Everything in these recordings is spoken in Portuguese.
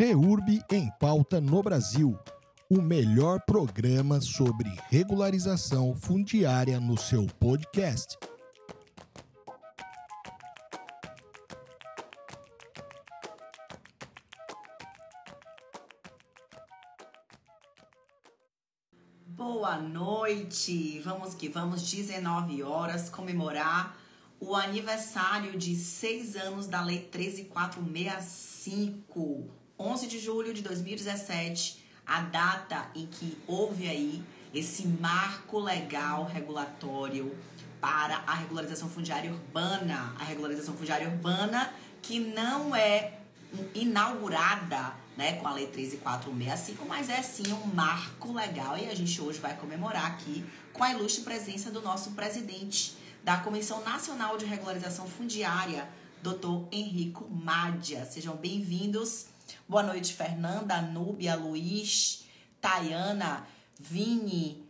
REURB em Pauta no Brasil, o melhor programa sobre regularização fundiária no seu podcast. Boa noite! Vamos que vamos, 19 horas, comemorar o aniversário de seis anos da Lei 13465, 11 de julho de 2017, a data em que houve aí esse marco legal regulatório para a regularização fundiária urbana. A regularização fundiária urbana que não é inaugurada né, com a Lei 13465, mas é sim um marco legal e a gente hoje vai comemorar aqui com a ilustre presença do nosso presidente da Comissão Nacional de Regularização Fundiária, Dr. Henrico Mádia. Sejam bem-vindos. Boa noite, Fernanda, Núbia, Luiz, Tayana, Vini,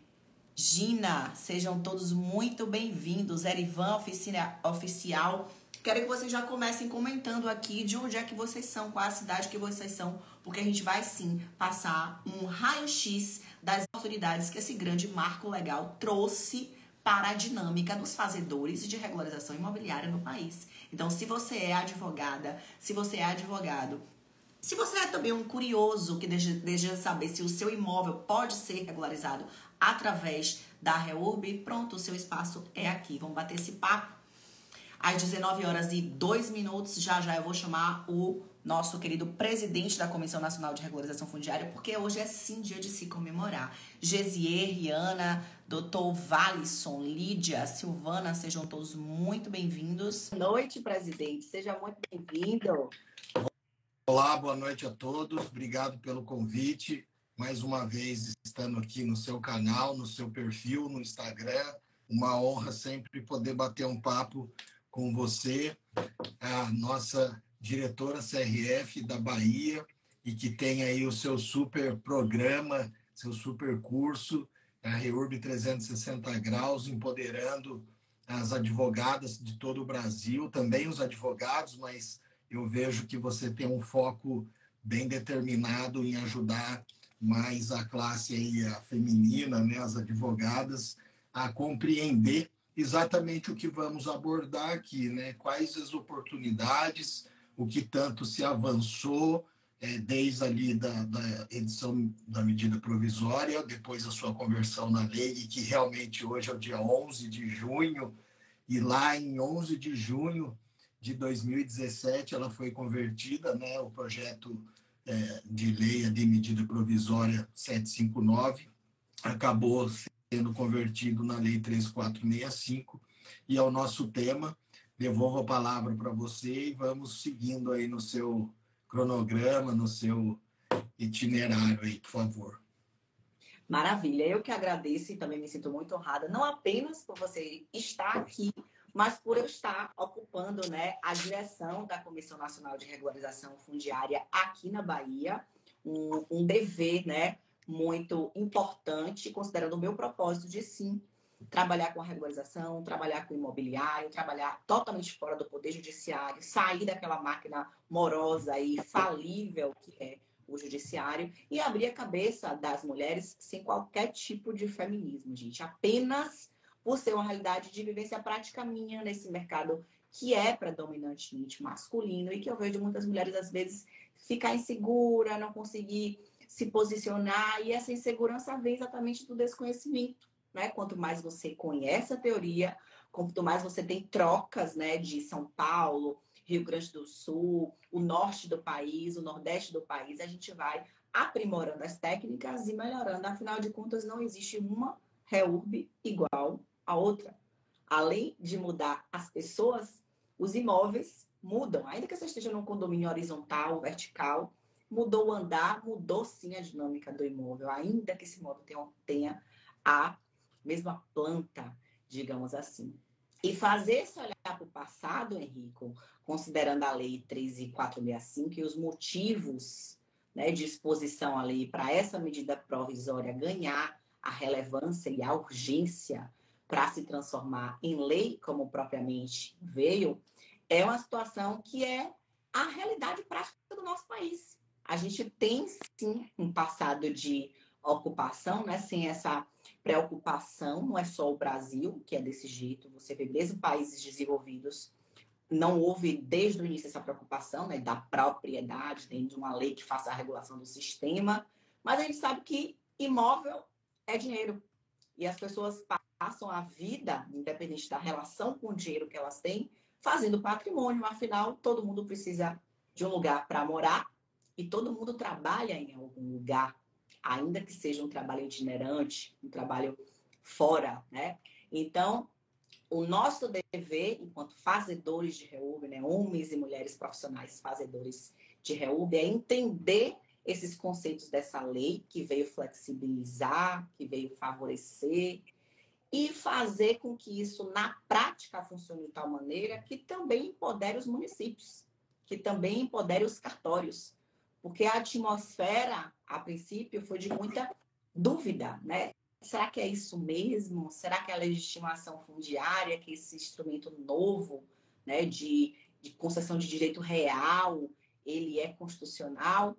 Gina. Sejam todos muito bem-vindos. Erivan, oficina, oficial. Quero que vocês já comecem comentando aqui de onde é que vocês são, qual a cidade que vocês são, porque a gente vai sim passar um raio-x das autoridades que esse grande marco legal trouxe para a dinâmica dos fazedores de regularização imobiliária no país. Então, se você é advogada, se você é advogado, se você é também um curioso que deseja saber se o seu imóvel pode ser regularizado através da REURB, pronto, o seu espaço é aqui. Vamos bater esse papo. Às 19 horas e 2 minutos, já já eu vou chamar o nosso querido presidente da Comissão Nacional de Regularização Fundiária, porque hoje é sim dia de se comemorar. Gesier, Riana, doutor Valisson, Lídia, Silvana, sejam todos muito bem-vindos. Boa noite, presidente, seja muito bem-vindo. Olá, boa noite a todos, obrigado pelo convite. Mais uma vez estando aqui no seu canal, no seu perfil, no Instagram. Uma honra sempre poder bater um papo com você, a nossa diretora CRF da Bahia e que tem aí o seu super programa, seu super curso, a REURB 360 graus, empoderando as advogadas de todo o Brasil, também os advogados, mas eu vejo que você tem um foco bem determinado em ajudar mais a classe aí, a feminina, né, as advogadas, a compreender exatamente o que vamos abordar aqui, né? Quais as oportunidades, o que tanto se avançou é, desde ali da, da, edição da medida provisória, depois a sua conversão na lei, que realmente hoje é o dia 11 de junho, e lá em 11 de junho de 2017 ela foi convertida, né, o projeto é, de lei de medida provisória 759 acabou sendo convertido na lei 3465, e é o nosso tema devolvo a palavra para você e vamos seguindo aí no seu cronograma, no seu itinerário aí, por favor. Maravilha, eu que agradeço e também me sinto muito honrada, não apenas por você estar aqui, mas por eu estar ocupando né, a direção da Comissão Nacional de Regularização Fundiária aqui na Bahia, um, um dever né, muito importante, considerando o meu propósito de sim trabalhar com a regularização, trabalhar com o imobiliário, trabalhar totalmente fora do poder judiciário, sair daquela máquina morosa e falível que é o judiciário e abrir a cabeça das mulheres sem qualquer tipo de feminismo, gente, apenas por ser uma realidade de vivência prática minha nesse mercado que é predominantemente masculino e que eu vejo muitas mulheres às vezes ficar insegura, não conseguir se posicionar e essa insegurança vem exatamente do desconhecimento né? Quanto mais você conhece a teoria, quanto mais você tem trocas, né, de São Paulo, Rio Grande do Sul, o norte do país, o nordeste do país, a gente vai aprimorando as técnicas e melhorando. Afinal de contas, não existe uma REURB igual a outra. Além de mudar as pessoas, os imóveis mudam. Ainda que você esteja num condomínio horizontal, vertical, mudou o andar, mudou sim a dinâmica do imóvel. Ainda que esse imóvel tenha, tenha a mesma planta, digamos assim. E fazer esse olhar para o passado, Henrico, considerando a Lei 13465 e os motivos né, de exposição à lei para essa medida provisória ganhar a relevância e a urgência para se transformar em lei, como propriamente veio, é uma situação que é a realidade prática do nosso país. a gente tem sim um passado de ocupação, né? Sem essa preocupação, não é só o Brasil que é desse jeito, você vê mesmo países desenvolvidos, não houve desde o início essa preocupação né, da propriedade, dentro de uma lei que faça a regulação do sistema, mas a gente sabe que imóvel é dinheiro. E as pessoas passam a vida, independente da relação com o dinheiro que elas têm, fazendo patrimônio. Afinal, todo mundo precisa de um lugar para morar e todo mundo trabalha em algum lugar, ainda que seja um trabalho itinerante, um trabalho fora, né? Então, o nosso dever, enquanto fazedores de reúbe, né, homens e mulheres profissionais fazedores de reúbe, é entender esses conceitos dessa lei que veio flexibilizar, que veio favorecer e fazer com que isso na prática funcione de tal maneira que também empodere os municípios, que também empodere os cartórios, porque a atmosfera, a princípio, foi de muita dúvida, né? Será que é isso mesmo? Será que a legitimação fundiária, que é esse instrumento novo, né, de, de concessão de direito real, ele é constitucional?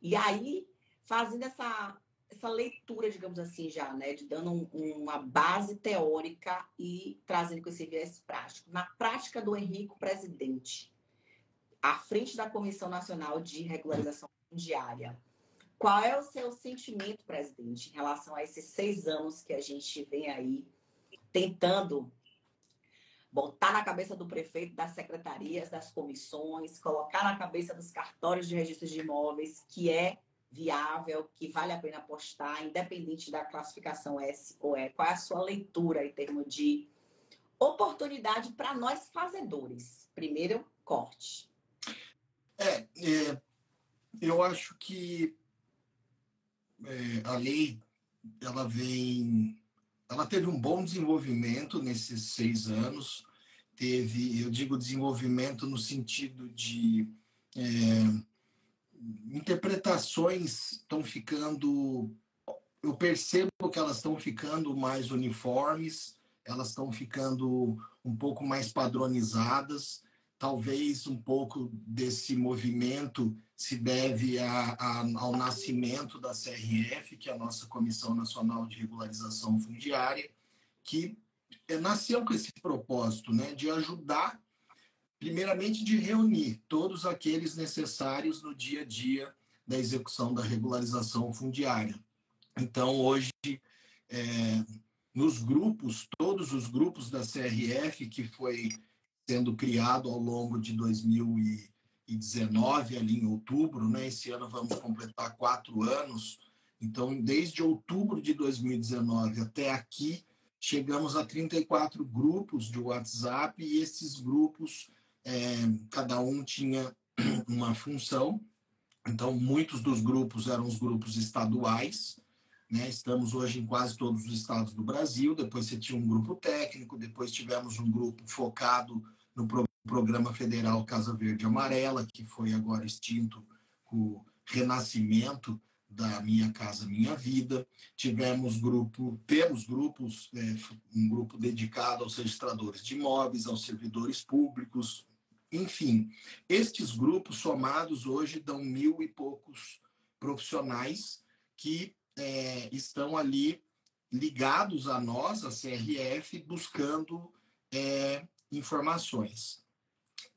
E aí, fazendo essa, essa leitura, digamos assim, já, né, de dando um, uma base teórica e trazendo com esse viés prático. Na prática do Henrique Presidente, à frente da Comissão Nacional de Regularização Fundiária, qual é o seu sentimento, presidente, em relação a esses seis anos que a gente vem aí tentando botar na cabeça do prefeito, das secretarias, das comissões, colocar na cabeça dos cartórios de registros de imóveis que é viável, que vale a pena apostar, independente da classificação S ou E. Qual é a sua leitura em termos de oportunidade para nós fazedores? Primeiro, corte. É, é eu acho que é, a lei ela vem ela teve um bom desenvolvimento nesses seis anos. Teve, eu digo desenvolvimento no sentido de é, interpretações estão ficando. Eu percebo que elas estão ficando mais uniformes, elas estão ficando um pouco mais padronizadas. Talvez um pouco desse movimento se deve a, a, ao nascimento da CRF, que é a nossa Comissão Nacional de Regularização Fundiária, que é, nasceu com esse propósito, né, de ajudar, primeiramente, de reunir todos aqueles necessários no dia a dia da execução da regularização fundiária. Então, hoje, é, nos grupos, todos os grupos da CRF que foi sendo criado ao longo de 2000 2019, ali em outubro, né? Esse ano vamos completar quatro anos. Então, desde outubro de 2019 até aqui, chegamos a 34 grupos de WhatsApp e esses grupos, é, cada um tinha uma função. Então, muitos dos grupos eram os grupos estaduais, né? Estamos hoje em quase todos os estados do Brasil. Depois você tinha um grupo técnico, depois tivemos um grupo focado no programa federal Casa Verde Amarela, que foi agora extinto com o renascimento da Minha Casa Minha Vida. Tivemos grupo, temos grupos, é, um grupo dedicado aos registradores de imóveis, aos servidores públicos, enfim. Estes grupos somados hoje dão mil e poucos profissionais que é, estão ali ligados a nós, a CRF, buscando é, informações.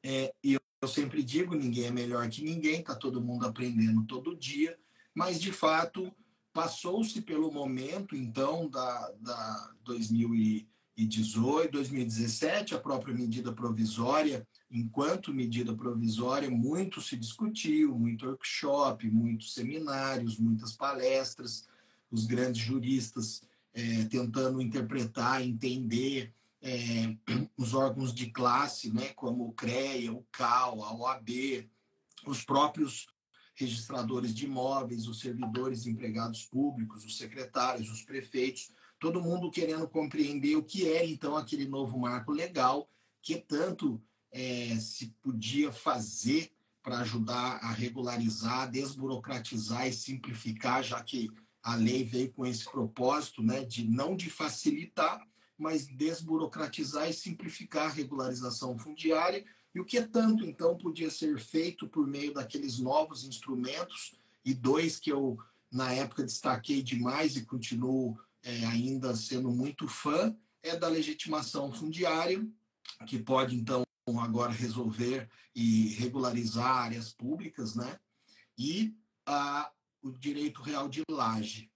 É, e eu sempre digo, ninguém é melhor que ninguém, está todo mundo aprendendo todo dia, mas de fato passou-se pelo momento, então, da, da 2018, 2017, a própria medida provisória, enquanto medida provisória, muito se discutiu, muito workshop, muitos seminários, muitas palestras, os grandes juristas é, tentando interpretar, entender, é, os órgãos de classe, né, como o CREA, o CAL, a OAB, os próprios registradores de imóveis, os servidores empregados públicos, os secretários, os prefeitos, todo mundo querendo compreender o que é então aquele novo marco legal que tanto é, se podia fazer para ajudar a regularizar, desburocratizar e simplificar, já que a lei veio com esse propósito, né, de não de facilitar, mas desburocratizar e simplificar a regularização fundiária, e o que tanto então podia ser feito por meio daqueles novos instrumentos e dois que eu na época destaquei demais e continuo é, ainda sendo muito fã é da legitimação fundiária que pode então agora resolver e regularizar áreas públicas, né? E a, o direito real de laje.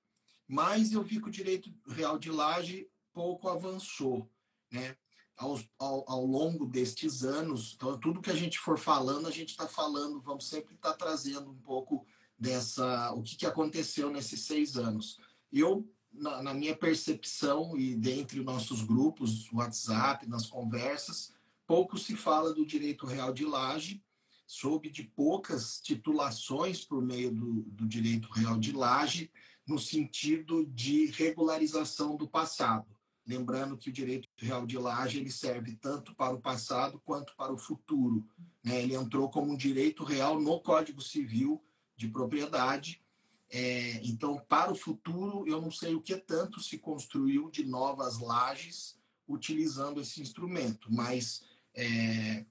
Mas eu vi que o direito real de laje pouco avançou, né? Ao, ao, ao longo destes anos, então, tudo que a gente for falando, a gente está falando, vamos sempre estar tá trazendo um pouco dessa, o que, que aconteceu nesses seis anos. Eu, na, na minha percepção e dentre nossos grupos, WhatsApp, nas conversas, pouco se fala do direito real de laje, soube de poucas titulações por meio do, do direito real de laje, no sentido de regularização do passado. Lembrando que o direito real de laje ele serve tanto para o passado quanto para o futuro. Né? Ele entrou como um direito real no Código Civil de propriedade. É, então, para o futuro, eu não sei o que tanto se construiu de novas lajes utilizando esse instrumento, mas é,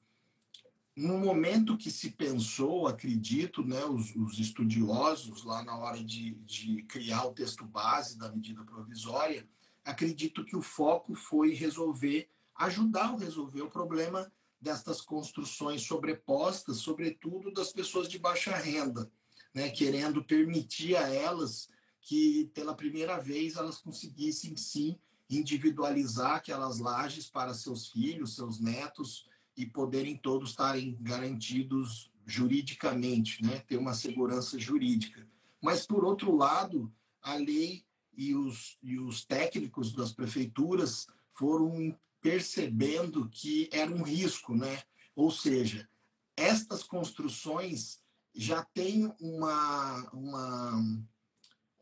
no momento que se pensou, acredito, né, os, os estudiosos, lá na hora de, de, criar o texto base da medida provisória, acredito que o foco foi resolver, ajudar a resolver o problema destas construções sobrepostas, sobretudo das pessoas de baixa renda, né, querendo permitir a elas que, pela primeira vez, elas conseguissem, sim, individualizar aquelas lajes para seus filhos, seus netos e poderem todos estarem garantidos juridicamente, né? ter uma segurança jurídica. Mas, por outro lado, a lei e os, e os técnicos das prefeituras foram percebendo que era um risco, né? Ou seja, estas construções já têm uma, uma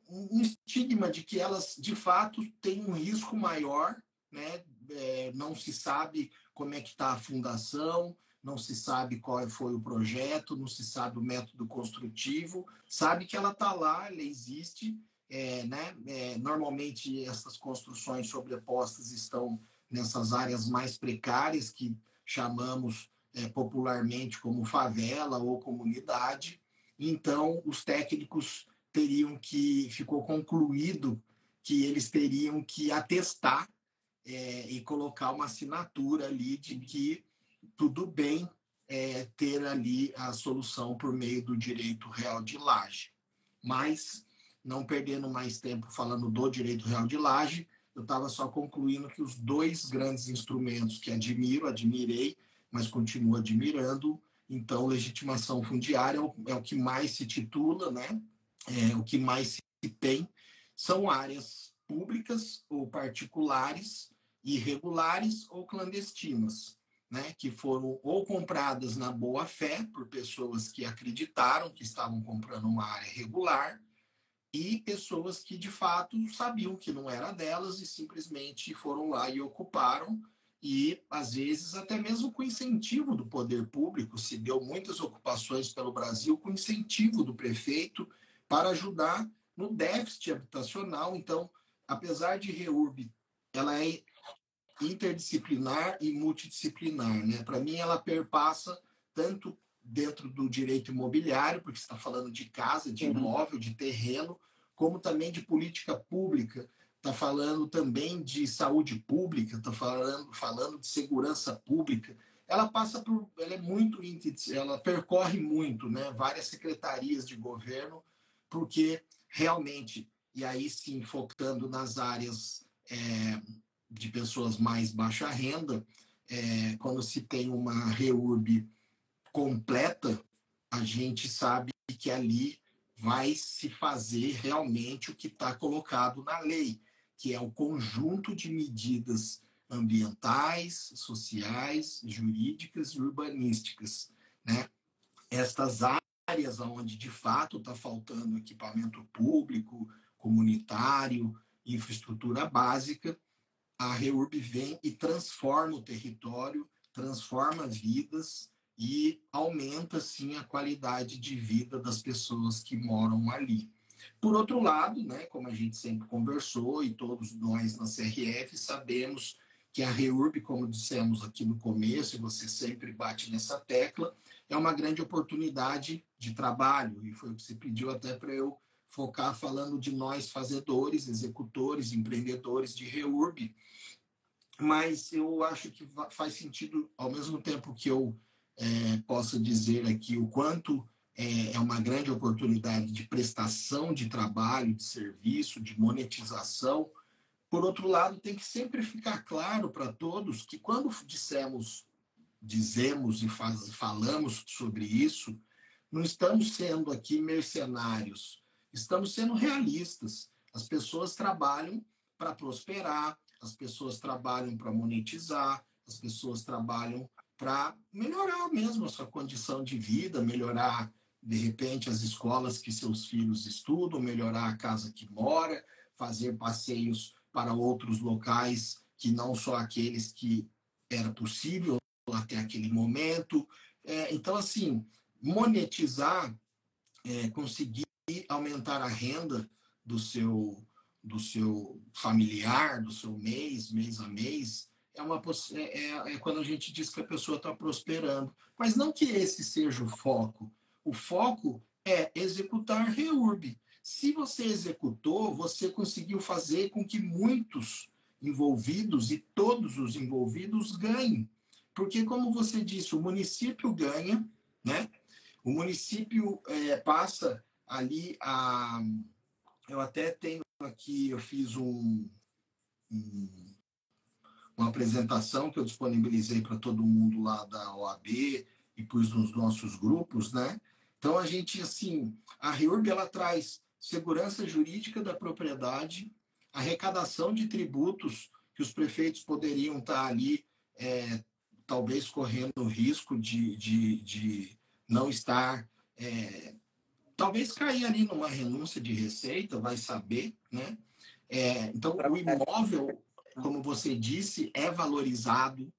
um estigma de que elas, de fato, têm um risco maior, né? É, não se sabe como é que está a fundação, não se sabe qual foi o projeto, não se sabe o método construtivo, sabe que ela está lá, ela existe, é, né? É, normalmente essas construções sobrepostas estão nessas áreas mais precárias que chamamos é, popularmente como favela ou comunidade. Então, os técnicos teriam que, ficou concluído que eles teriam que atestar é, e colocar uma assinatura ali de que tudo bem é, ter ali a solução por meio do direito real de laje. Mas, não perdendo mais tempo falando do direito real de laje, eu estava só concluindo que os dois grandes instrumentos que admiro, admirei, mas continuo admirando, então, legitimação fundiária é o, é o que mais se titula, né? é, o que mais se tem. São áreas públicas ou particulares, irregulares ou clandestinas, né, que foram ou compradas na boa fé por pessoas que acreditaram que estavam comprando uma área regular e pessoas que de fato sabiam que não era delas e simplesmente foram lá e ocuparam e às vezes até mesmo com incentivo do poder público se deu muitas ocupações pelo Brasil com incentivo do prefeito para ajudar no déficit habitacional. Então, apesar de REURB, ela é interdisciplinar e multidisciplinar. Né? Para mim, ela perpassa tanto dentro do direito imobiliário, porque está falando de casa, de uhum. imóvel, de terreno, como também de política pública, está falando também de saúde pública, está falando, falando de segurança pública. Ela passa por, ela é muito, ela percorre muito, né? Várias secretarias de governo porque realmente, e aí sim focando nas áreas é, de pessoas mais baixa renda, é, quando se tem uma REURB completa, a gente sabe que ali vai se fazer realmente o que está colocado na lei, que é o conjunto de medidas ambientais, sociais, jurídicas e urbanísticas. Né? Estas áreas onde de fato está faltando equipamento público, comunitário, infraestrutura básica, a REURB vem e transforma o território, transforma vidas e aumenta, sim, a qualidade de vida das pessoas que moram ali. Por outro lado, né, como a gente sempre conversou e todos nós na CRF sabemos que a REURB, como dissemos aqui no começo, e você sempre bate nessa tecla, é uma grande oportunidade de trabalho, e foi o que você pediu até para eu focar falando de nós fazedores, executores, empreendedores de REURB, mas eu acho que faz sentido, ao mesmo tempo que eu é, possa dizer aqui o quanto é, é uma grande oportunidade de prestação de trabalho, de serviço, de monetização, por outro lado, tem que sempre ficar claro para todos que quando dissemos, dizemos e faz, falamos sobre isso, não estamos sendo aqui mercenários, estamos sendo realistas. As pessoas trabalham para prosperar, as pessoas trabalham para monetizar, as pessoas trabalham para melhorar mesmo a sua condição de vida, melhorar, de repente, as escolas que seus filhos estudam, melhorar a casa que mora, fazer passeios para outros locais que não só aqueles que era possível até aquele momento. É, então, assim, monetizar, é, conseguir aumentar a renda do seu, do seu familiar, do seu mês, mês a mês, é, uma, é, é, é quando a gente diz que a pessoa está prosperando. Mas não que esse seja o foco. O foco é executar REURB, se você executou, você conseguiu fazer com que muitos envolvidos e todos os envolvidos ganhem. Porque, como você disse, o município ganha, né? O município é, passa ali a. Eu até tenho aqui, eu fiz um, um uma apresentação que eu disponibilizei para todo mundo lá da OAB e pus nos nossos grupos, né? Então a gente assim, a REURB ela traz segurança jurídica da propriedade, arrecadação de tributos que os prefeitos poderiam estar ali, é, talvez correndo o risco de, de, de não estar, é, talvez cair ali numa renúncia de receita, vai saber, né? É, então, o imóvel, como você disse, é valorizado,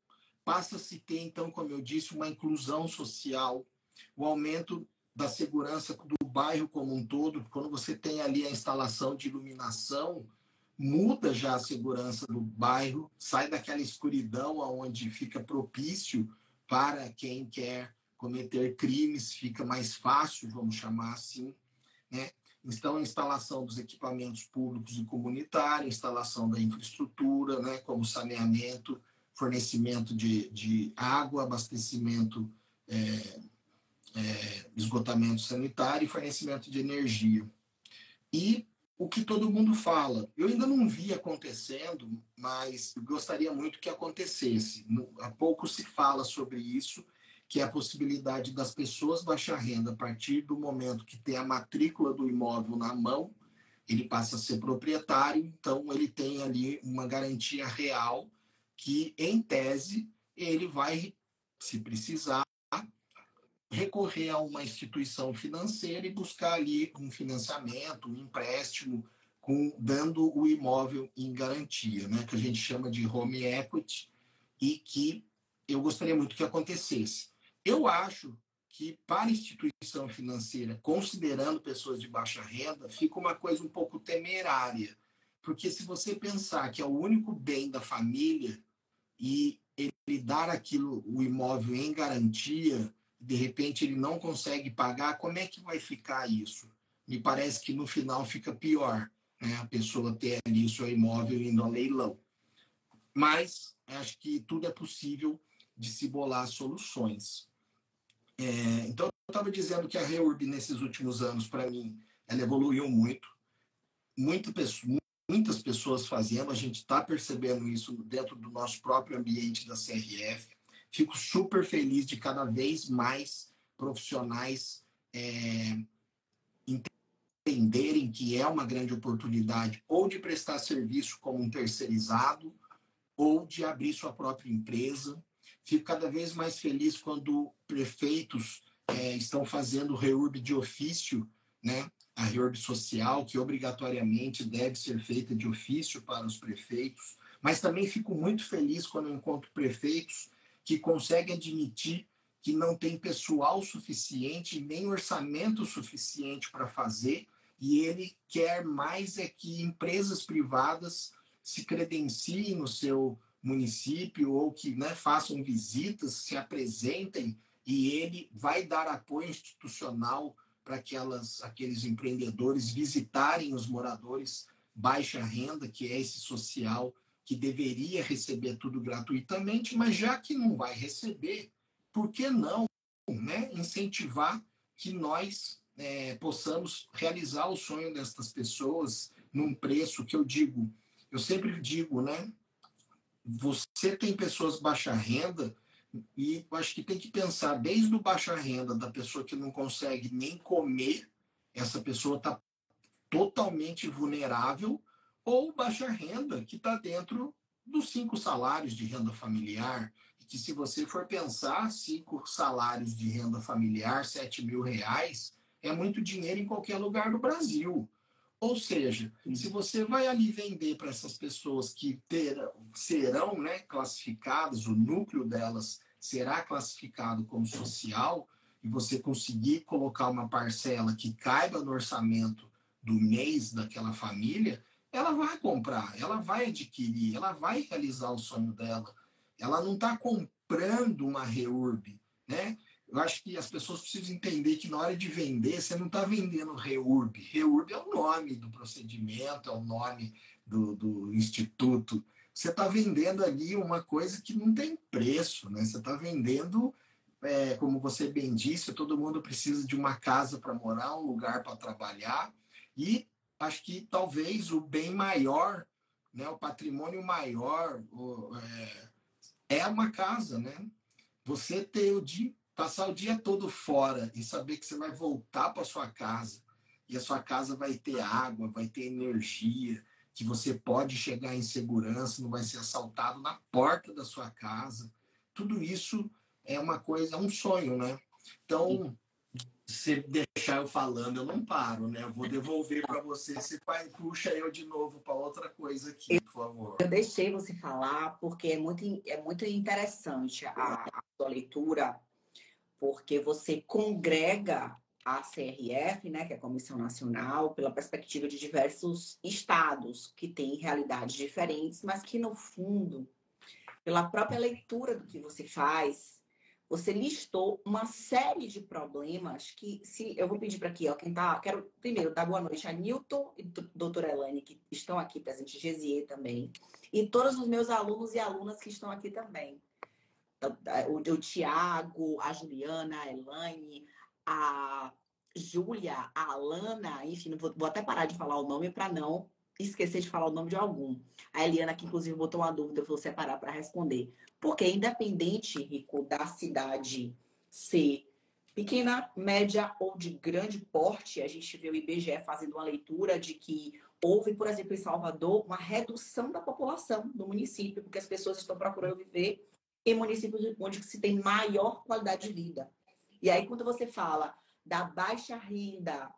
passa-se ter, então, como eu disse, uma inclusão social, o aumento da segurança do bairro como um todo, quando você tem ali a instalação de iluminação, muda já a segurança do bairro, sai daquela escuridão onde fica propício para quem quer cometer crimes, fica mais fácil, vamos chamar assim, né? Então, a instalação dos equipamentos públicos e comunitários, instalação da infraestrutura, né, como saneamento, fornecimento de, de água, abastecimento é, é, esgotamento sanitário e fornecimento de energia. E o que todo mundo fala, eu ainda não vi acontecendo, mas gostaria muito que acontecesse. Há pouco se fala sobre isso, que é a possibilidade das pessoas baixar renda a partir do momento que tem a matrícula do imóvel na mão, ele passa a ser proprietário, então ele tem ali uma garantia real que, em tese, ele vai, se precisar, recorrer a uma instituição financeira e buscar ali um financiamento, um empréstimo, com, dando o imóvel em garantia, né, que a gente chama de home equity, e que eu gostaria muito que acontecesse. Eu acho que para instituição financeira, considerando pessoas de baixa renda, fica uma coisa um pouco temerária, porque se você pensar que é o único bem da família e ele dar aquilo, o imóvel em garantia, de repente ele não consegue pagar, como é que vai ficar isso? Me parece que no final fica pior, né? a pessoa ter ali o seu imóvel indo a leilão. Mas acho que tudo é possível de se bolar soluções. É, então, eu estava dizendo que a REURB, nesses últimos anos, para mim, ela evoluiu muito. Muita pessoa, muitas pessoas fazendo, a gente está percebendo isso dentro do nosso próprio ambiente da CRF. Fico super feliz de cada vez mais profissionais é, entenderem que é uma grande oportunidade ou de prestar serviço como um terceirizado ou de abrir sua própria empresa. Fico cada vez mais feliz quando prefeitos é, estão fazendo reurb de ofício, né? a reurb social, que obrigatoriamente deve ser feita de ofício para os prefeitos. Mas também fico muito feliz quando encontro prefeitos que consegue admitir que não tem pessoal suficiente, nem orçamento suficiente para fazer, e ele quer mais é que empresas privadas se credenciem no seu, município ou que né, façam visitas, se apresentem e ele vai dar apoio institucional para aquelas, aqueles empreendedores visitarem os moradores baixa renda, que é esse social que deveria receber tudo gratuitamente, mas já que não vai receber, por que não né, incentivar que nós é, possamos realizar o sonho destas pessoas num preço que eu digo, eu sempre digo, né? Você tem pessoas baixa renda e eu acho que tem que pensar desde o baixa renda da pessoa que não consegue nem comer, essa pessoa está totalmente vulnerável, ou baixa renda que está dentro dos cinco salários de renda familiar, que se você for pensar, cinco salários de renda familiar, sete mil reais, é muito dinheiro em qualquer lugar do Brasil. Ou seja, se você vai ali vender para essas pessoas que terão, serão né, classificadas, o núcleo delas será classificado como social, e você conseguir colocar uma parcela que caiba no orçamento do mês daquela família, ela vai comprar, ela vai adquirir, ela vai realizar o sonho dela. Ela não está comprando uma REURB, né? Eu acho que as pessoas precisam entender que na hora de vender, você não está vendendo REURB. REURB é o nome do procedimento, é o nome do, do instituto. Você está vendendo ali uma coisa que não tem preço, né? Você está vendendo, é, como você bem disse, todo mundo precisa de uma casa para morar, um lugar para trabalhar. E acho que talvez o bem maior, né, o patrimônio maior, o, é, é uma casa, né? Você ter o dia passar o dia todo fora e saber que você vai voltar para sua casa e a sua casa vai ter água, vai ter energia, que você pode chegar em segurança, não vai ser assaltado na porta da sua casa. Tudo isso é uma coisa, é um sonho, né? Então, se deixar eu falando, eu não paro, né? Eu vou devolver para você. Você vai, puxa eu de novo para outra coisa aqui, por favor. Eu deixei você falar porque é muito, é muito interessante a, a sua leitura porque você congrega a CRF, né, que é a Comissão Nacional, pela perspectiva de diversos estados que têm realidades diferentes, mas que no fundo, pela própria leitura do que você faz, você listou uma série de problemas que, se eu vou pedir para aqui, ó, quem tá, quero primeiro dar boa noite a Newton e doutora Elane, que estão aqui presentes, Gesier também, e todos os meus alunos e alunas que estão aqui também. O, o Tiago, a Juliana, a Elaine, a Júlia, a Alana, enfim, vou, vou até parar de falar o nome para não esquecer de falar o nome de algum. A Eliana, que inclusive botou uma dúvida, eu vou separar para responder. Porque, independente, Rico, da cidade ser pequena, média ou de grande porte, a gente vê o IBGE fazendo uma leitura de que houve, por exemplo, em Salvador, uma redução da população do município, porque as pessoas estão procurando viver em municípios onde se tem maior qualidade de vida. E aí, quando você fala da baixa renda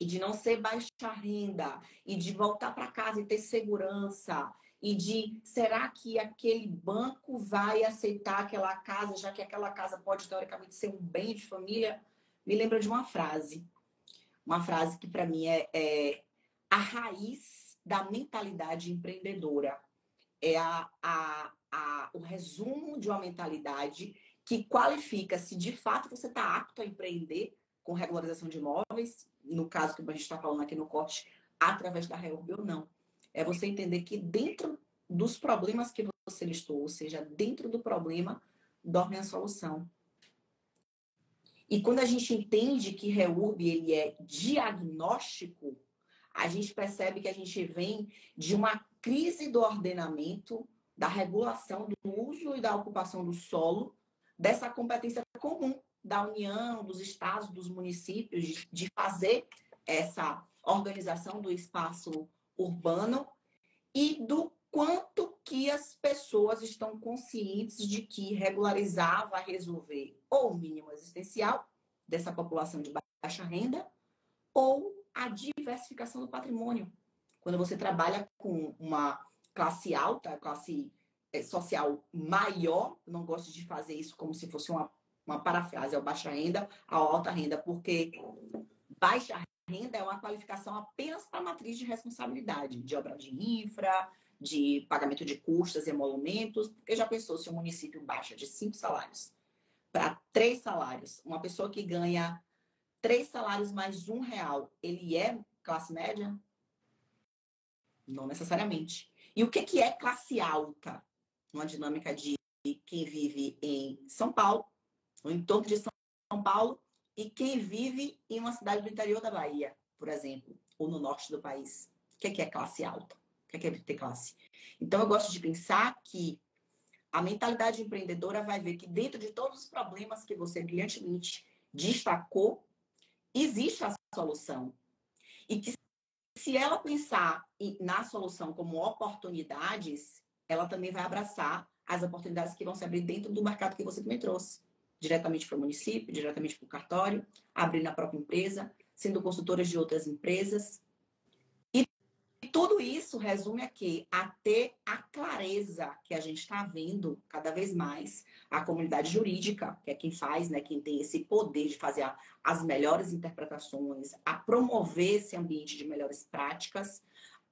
e de não ser baixa renda e de voltar para casa e ter segurança e de será que aquele banco vai aceitar aquela casa, já que aquela casa pode teoricamente ser um bem de família, me lembra de uma frase. Uma frase que para mim é, é, a raiz da mentalidade empreendedora. É a, a, a, o resumo de uma mentalidade que qualifica se de fato você está apto a empreender com regularização de imóveis, no caso que a gente está falando aqui no corte, através da REURB ou não. É você entender que dentro dos problemas que você listou, ou seja, dentro do problema, dorme a solução. E quando a gente entende que REURB ele é diagnóstico, a gente percebe que a gente vem de uma crise do ordenamento da regulação do uso e da ocupação do solo, dessa competência comum da União, dos estados, dos municípios, de fazer essa organização do espaço urbano e do quanto que as pessoas estão conscientes de que regularizar vai resolver ou o mínimo existencial dessa população de baixa renda ou a diversificação do patrimônio. Quando você trabalha com uma classe alta, classe social maior, não gosto de fazer isso como se fosse uma, uma parafrase, ao baixa renda, ao alta renda, porque baixa renda é uma qualificação apenas para a matriz de responsabilidade, de obra de infra, de pagamento de custas e emolumentos, porque já pensou se o município baixa de cinco salários para três salários, uma pessoa que ganha três salários mais um real, ele é classe média? Não necessariamente. E o que, que é classe alta? Uma dinâmica de quem vive em São Paulo, no entorno de São Paulo, e quem vive em uma cidade do interior da Bahia, por exemplo, ou no norte do país. O que é, que é classe alta? O que é, que é ter classe? Então, eu gosto de pensar que a mentalidade empreendedora vai ver que dentro de todos os problemas que você brilhantemente destacou, existe a solução. E que se ela pensar na solução como oportunidades, ela também vai abraçar as oportunidades que vão se abrir dentro do mercado que você também trouxe. Diretamente para o município, diretamente para o cartório, abrir na própria empresa, sendo consultoras de outras empresas, tudo isso resume aqui a ter a clareza que a gente está vendo cada vez mais a comunidade jurídica, que é quem faz, né, quem tem esse poder de fazer a, as melhores interpretações, a promover esse ambiente de melhores práticas,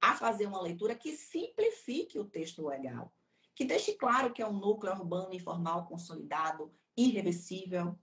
a fazer uma leitura que simplifique o texto legal, que deixe claro que é um núcleo urbano informal consolidado, irreversível,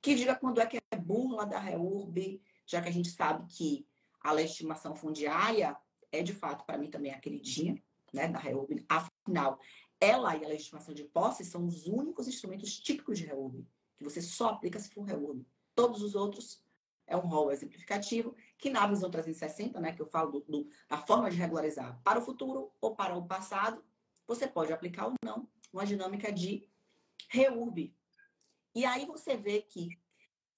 que diga quando é que é burla da REURB, já que a gente sabe que a legitimação fundiária é de fato, para mim, também a queridinha né, da REUB. Afinal, ela e a legitimação de posse são os únicos instrumentos típicos de REUB, que você só aplica se for REUB. Todos os outros é um rol exemplificativo, que na visão 360, né, que eu falo do, do, da forma de regularizar para o futuro ou para o passado, você pode aplicar ou não uma dinâmica de REURB. E aí você vê que,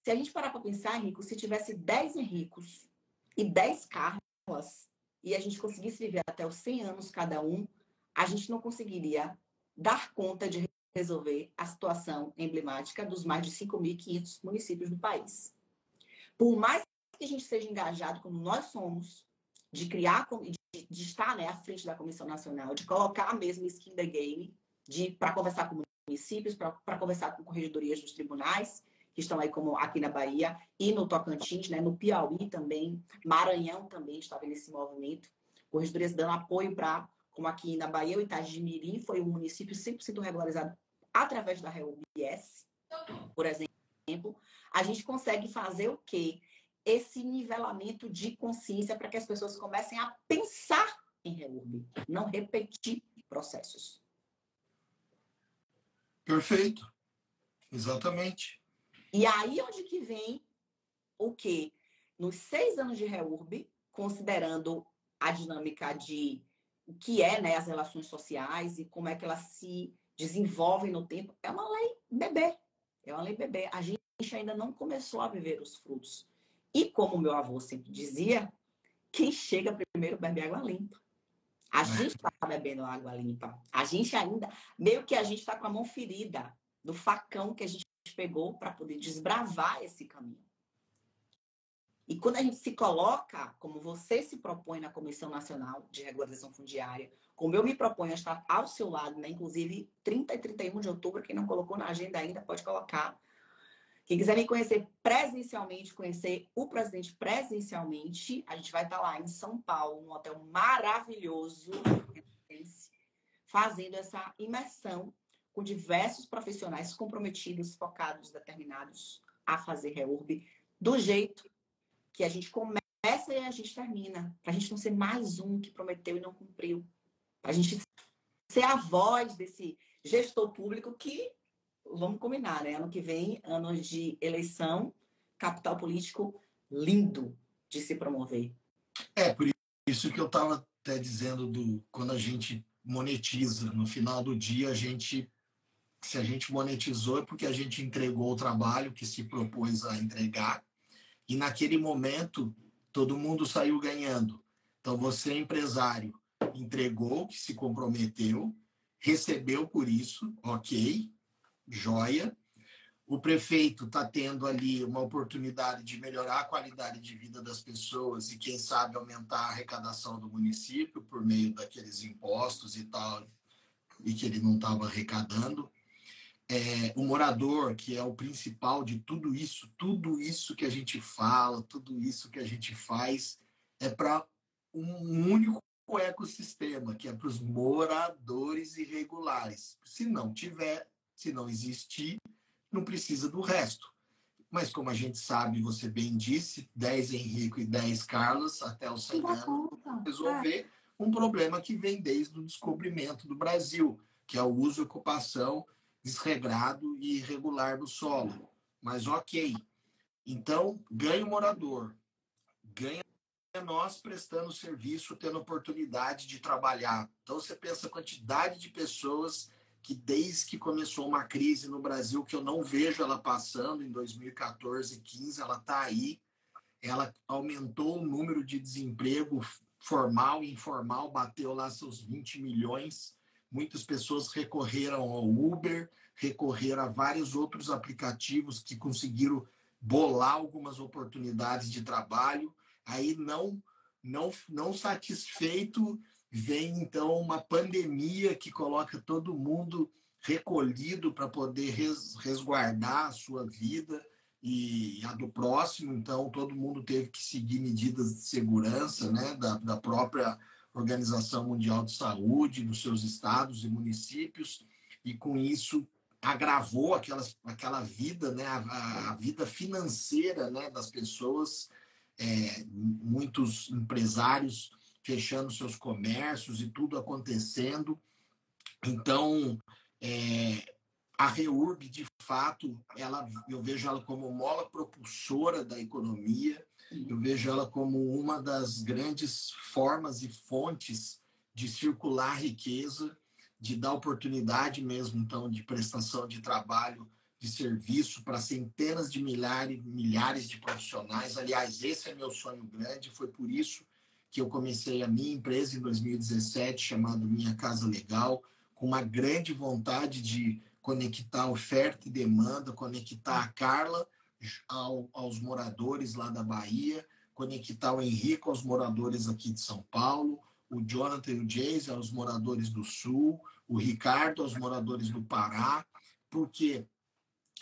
se a gente parar para pensar, Henrico, se tivesse 10 Henricos e 10 Carlas, e a gente conseguisse viver até os 100 anos cada um, a gente não conseguiria dar conta de resolver a situação emblemática dos mais de 5.500 municípios do país. Por mais que a gente seja engajado como nós somos, de criar, de, de estar né, à frente da Comissão Nacional, de colocar mesmo skin the game, para conversar com municípios, para conversar com corregedorias dos tribunais, que estão aí como aqui na Bahia e no Tocantins, né, no Piauí também, Maranhão também estava nesse movimento, corregedorias dando apoio para, como aqui na Bahia, o Itagimirim foi um município 100% regularizado através da REUBS, por exemplo, a gente consegue fazer o quê? Esse nivelamento de consciência para que as pessoas comecem a pensar em REURB, não repetir processos. Perfeito. Exatamente. E aí onde que vem o que? Nos seis anos de REURB, considerando a dinâmica de o que é né, as relações sociais e como é que elas se desenvolvem no tempo, é uma lei bebê. É uma lei bebê. A gente ainda não começou a viver os frutos. E como meu avô sempre dizia, quem chega primeiro bebe água limpa. A é. gente está bebendo água limpa. A gente ainda, meio que a gente está com a mão ferida do facão que a gente pegou para poder desbravar esse caminho. E quando a gente se coloca, como você se propõe na Comissão Nacional de Regularização Fundiária, como eu me proponho a estar ao seu lado, né? inclusive 30 e 31 de outubro, quem não colocou na agenda ainda pode colocar. Quem quiser me conhecer presencialmente, conhecer o presidente presencialmente, a gente vai estar lá em São Paulo, num hotel maravilhoso, fazendo essa imersão com diversos profissionais comprometidos, focados, determinados a fazer reurb do jeito que a gente começa e a gente termina. Para a gente não ser mais um que prometeu e não cumpriu. Para a gente ser a voz desse gestor público que, vamos combinar, né? Ano que vem, anos de eleição, capital político lindo de se promover. É, por isso que eu estava até dizendo do quando a gente monetiza, no final do dia a gente se a gente monetizou é porque a gente entregou o trabalho que se propôs a entregar e naquele momento todo mundo saiu ganhando. Então você empresário entregou que se comprometeu, recebeu por isso, ok, joia. O prefeito está tendo ali uma oportunidade de melhorar a qualidade de vida das pessoas e, quem sabe, aumentar a arrecadação do município por meio daqueles impostos e tal, e que ele não estava arrecadando é, o morador, que é o principal de tudo isso, tudo isso que a gente fala, tudo isso que a gente faz, é para um único ecossistema, que é para os moradores irregulares. Se não tiver, se não existir, não precisa do resto. Mas como a gente sabe, você bem disse, 10 Henrico e 10 Carlos, até o Senado resolver um problema que vem desde o descobrimento do Brasil, que é o uso e ocupação desregrado e irregular do solo. Mas ok. Então, ganha o morador, ganha nós prestando serviço, tendo oportunidade de trabalhar. Então, você pensa a quantidade de pessoas que, desde que começou uma crise no Brasil, que eu não vejo ela passando, em 2014 e 2015, ela está aí, ela aumentou o número de desemprego formal e informal, bateu lá seus 20 milhões. Muitas pessoas recorreram ao Uber, recorreram a vários outros aplicativos que conseguiram bolar algumas oportunidades de trabalho. Aí não não não satisfeito vem então uma pandemia que coloca todo mundo recolhido para poder res, resguardar a sua vida e a do próximo. Então todo mundo teve que seguir medidas de segurança, né, da, da própria Organização Mundial de Saúde, dos seus estados e municípios, e com isso agravou aquelas, aquela vida, né, a, a vida financeira né, das pessoas, é, muitos empresários fechando seus comércios e tudo acontecendo. Então, é, a REURB, de fato, ela, eu vejo ela como mola propulsora da economia, eu vejo ela como uma das grandes formas e fontes de circular riqueza de dar oportunidade mesmo, então, de prestação de trabalho, de serviço para centenas de milhares, milhares de profissionais. Aliás, esse é meu sonho grande, foi por isso que eu comecei a minha empresa em 2017, chamado Minha Casa Legal, com uma grande vontade de conectar oferta e demanda, conectar a Carla ao, aos moradores lá da Bahia, conectar o Henrique aos moradores aqui de São Paulo, o Jonathan e o Jason aos moradores do Sul, o Ricardo aos moradores do Pará, porque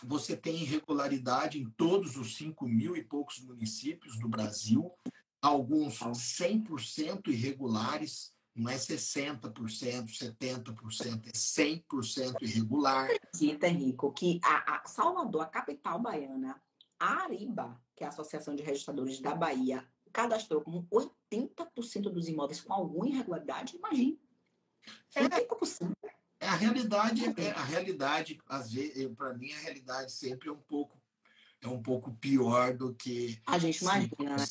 você tem irregularidade em todos os 5 mil e poucos municípios do Brasil, alguns 100% irregulares, não é 60%, 70%, é 100% irregular. Acredita, Henrico, que a, a Salvador, a capital baiana, a Ariba, que é a Associação de Registradores da Bahia, cadastrou como 80% dos imóveis com alguma irregularidade, imagine. É, é a realidade, é a realidade, às vezes, para mim a realidade sempre é um pouco é um pouco pior do que a gente imagina, né?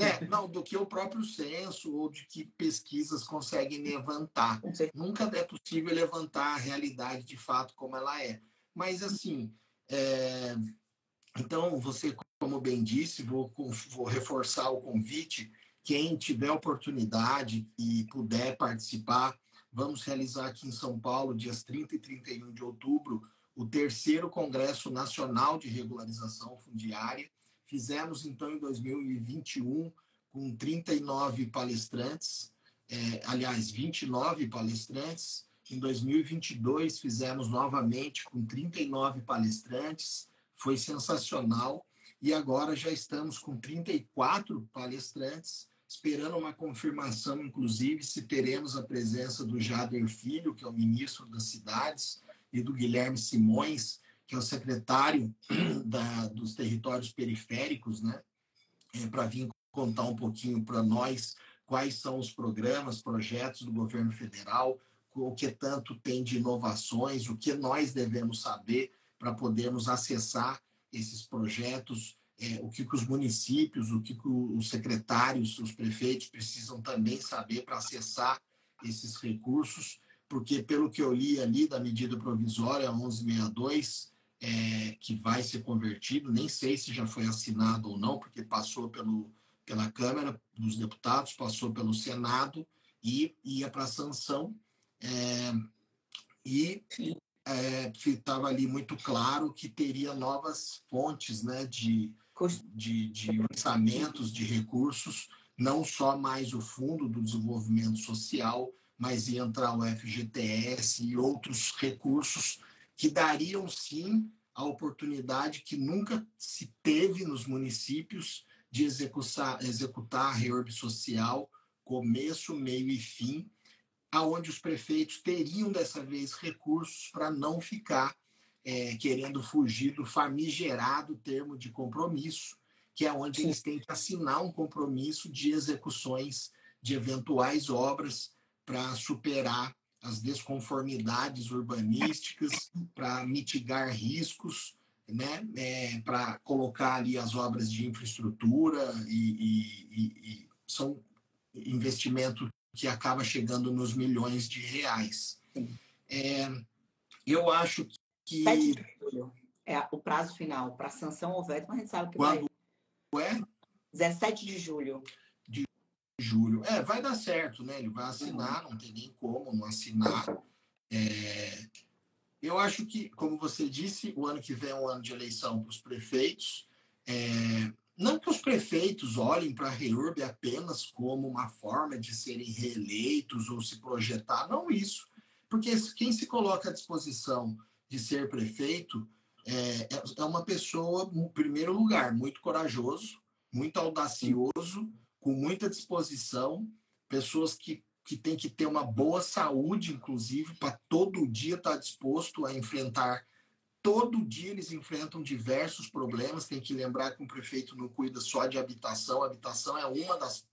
É, não, do que o próprio censo ou de que pesquisas conseguem levantar. Nunca é possível levantar a realidade de fato como ela é. Mas assim, é... então você, como bem disse, vou, vou reforçar o convite. Quem tiver oportunidade e puder participar, vamos realizar aqui em São Paulo, dias 30 e 31 de outubro, o terceiro Congresso Nacional de Regularização Fundiária. Fizemos, então, em 2021, com 39 palestrantes, é, aliás, 29 palestrantes. Em 2022, fizemos novamente com 39 palestrantes, foi sensacional. E agora já estamos com 34 palestrantes, esperando uma confirmação, inclusive, se teremos a presença do Jader Filho, que é o ministro das Cidades, e do Guilherme Simões, que é o secretário da, dos territórios periféricos, né? É, para vir contar um pouquinho para nós quais são os programas, projetos do governo federal, o que tanto tem de inovações, o que nós devemos saber para podermos acessar esses projetos, é, o que, que os municípios, o que, que os secretários, os prefeitos precisam também saber para acessar esses recursos, porque pelo que eu li ali da medida provisória 1162, é, que vai ser convertido, nem sei se já foi assinado ou não, porque passou pelo, pela Câmara dos Deputados, passou pelo Senado e ia para sanção. É, e estava é, ali muito claro que teria novas fontes né, de, de, de orçamentos, de recursos, não só mais o Fundo do Desenvolvimento Social, mas ia entrar o FGTS e outros recursos que dariam sim a oportunidade que nunca se teve nos municípios de executar, executar a reorb social começo, meio e fim, aonde os prefeitos teriam dessa vez recursos para não ficar é, querendo fugir do famigerado termo de compromisso, que é onde Sim. eles têm que assinar um compromisso de execuções de eventuais obras para superar as desconformidades urbanísticas, para mitigar riscos, né, é, para colocar ali as obras de infraestrutura e, e, e, são investimento que acaba chegando nos milhões de reais. É, eu acho que 7 de julho é o prazo final para sanção ou veto, mas a gente sabe que Quando vai. é? 17 de julho julho. É, vai dar certo, né? Ele vai assinar, não tem nem como não assinar. É, eu acho que, como você disse, o ano que vem é um ano de eleição para os prefeitos. É, não que os prefeitos olhem para a REURB apenas como uma forma de serem reeleitos ou se projetar, não isso. Porque quem se coloca à disposição de ser prefeito é, é uma pessoa, em primeiro lugar, muito corajoso, muito audacioso, com muita disposição, pessoas que, que têm que ter uma boa saúde, inclusive, para todo dia estar tá disposto a enfrentar. Todo dia eles enfrentam diversos problemas. Tem que lembrar que o prefeito não cuida só de habitação. A habitação é uma das,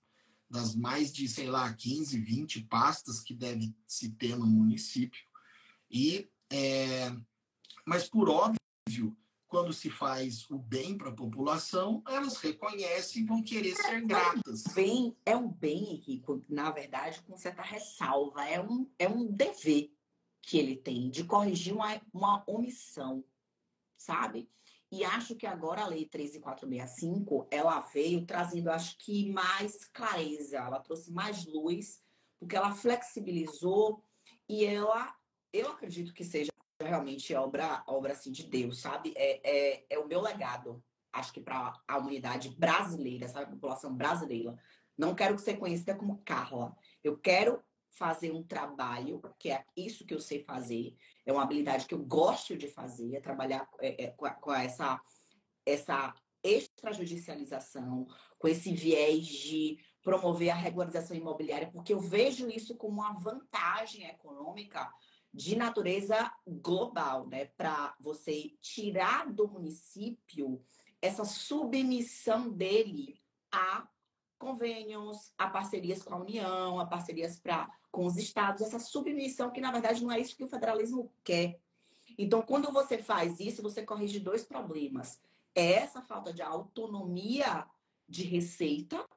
das mais de, sei lá, 15, 20 pastas que deve se ter no município. E, é, mas, por óbvio, quando se faz o bem para a população, elas reconhecem e vão querer ser gratas. Bem, é um bem que, na verdade, com certa ressalva, é um, é um dever que ele tem de corrigir uma, uma omissão, sabe? E acho que agora a Lei 13465, ela veio trazendo, acho que, mais clareza, ela trouxe mais luz, porque ela flexibilizou e ela, eu acredito que seja realmente obra, obra assim, de Deus, sabe? É, é, é o meu legado, acho que para a humanidade brasileira, sabe? A população brasileira. Não quero ser conhecida como Carla. Eu quero fazer um trabalho, que é isso que eu sei fazer, é uma habilidade que eu gosto de fazer, é trabalhar é, é, com, com essa, essa extrajudicialização, com esse viés de promover a regularização imobiliária, porque eu vejo isso como uma vantagem econômica de natureza global, né? Para você tirar do município essa submissão dele a convênios, a parcerias com a União, a parcerias pra, com os estados, essa submissão que, na verdade, não é isso que o federalismo quer. Então, quando você faz isso, você corrige dois problemas. É essa falta de autonomia de receita,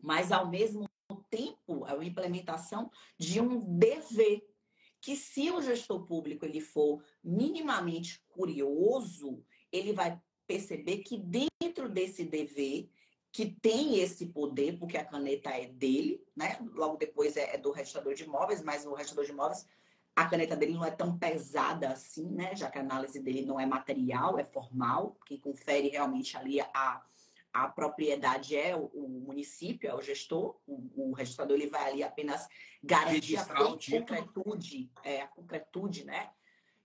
mas, ao mesmo tempo, é a implementação de um dever que se o gestor público ele for minimamente curioso, ele vai perceber que dentro desse dever, que tem esse poder, porque a caneta é dele, né? Logo depois é, é do registrador de imóveis, mas o registrador de imóveis, a caneta dele não é tão pesada assim, né? Já que a análise dele não é material, é formal, que confere realmente ali a, a propriedade é o, o, município, é o gestor, o, o, registrador ele vai ali apenas garantir a concretude, é, a concretude, né,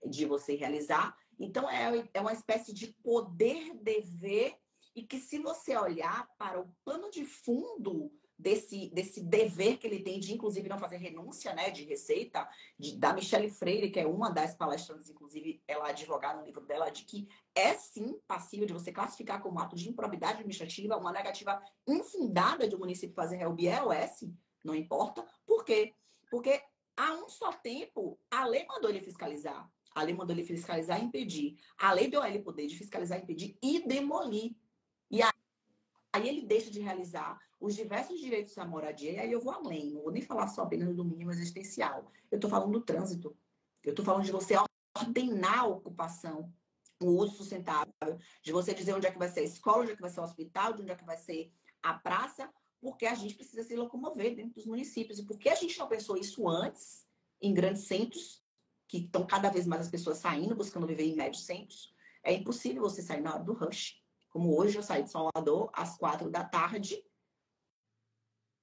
de você realizar. Então, é, é uma espécie de poder-dever e que se você olhar para o pano de fundo desse, desse dever que ele tem de, inclusive, não fazer renúncia né, de receita, de, da Michelle Freire, que é uma das palestrantes, inclusive, ela advogar no livro dela, de que é sim passível de você classificar como ato de improbidade administrativa uma negativa infundada de um município fazer REUB ou S, não importa. Por quê? Porque há um só tempo, a lei mandou ele fiscalizar. A lei mandou ele fiscalizar e impedir. A lei deu a ele poder de fiscalizar, impedir e demolir. Aí ele deixa de realizar os diversos direitos à moradia, e aí eu vou além, não vou nem falar só apenas do mínimo existencial. Eu estou falando do trânsito. Eu estou falando de você ordenar a ocupação, o uso sustentável, de você dizer onde é que vai ser a escola, onde é que vai ser o hospital, de onde é que vai ser a praça, porque a gente precisa se locomover dentro dos municípios. E por que a gente não pensou isso antes, em grandes centros, que estão cada vez mais as pessoas saindo, buscando viver em médios centros? É impossível você sair na hora do rush. Como hoje eu saí de Salvador às quatro da tarde,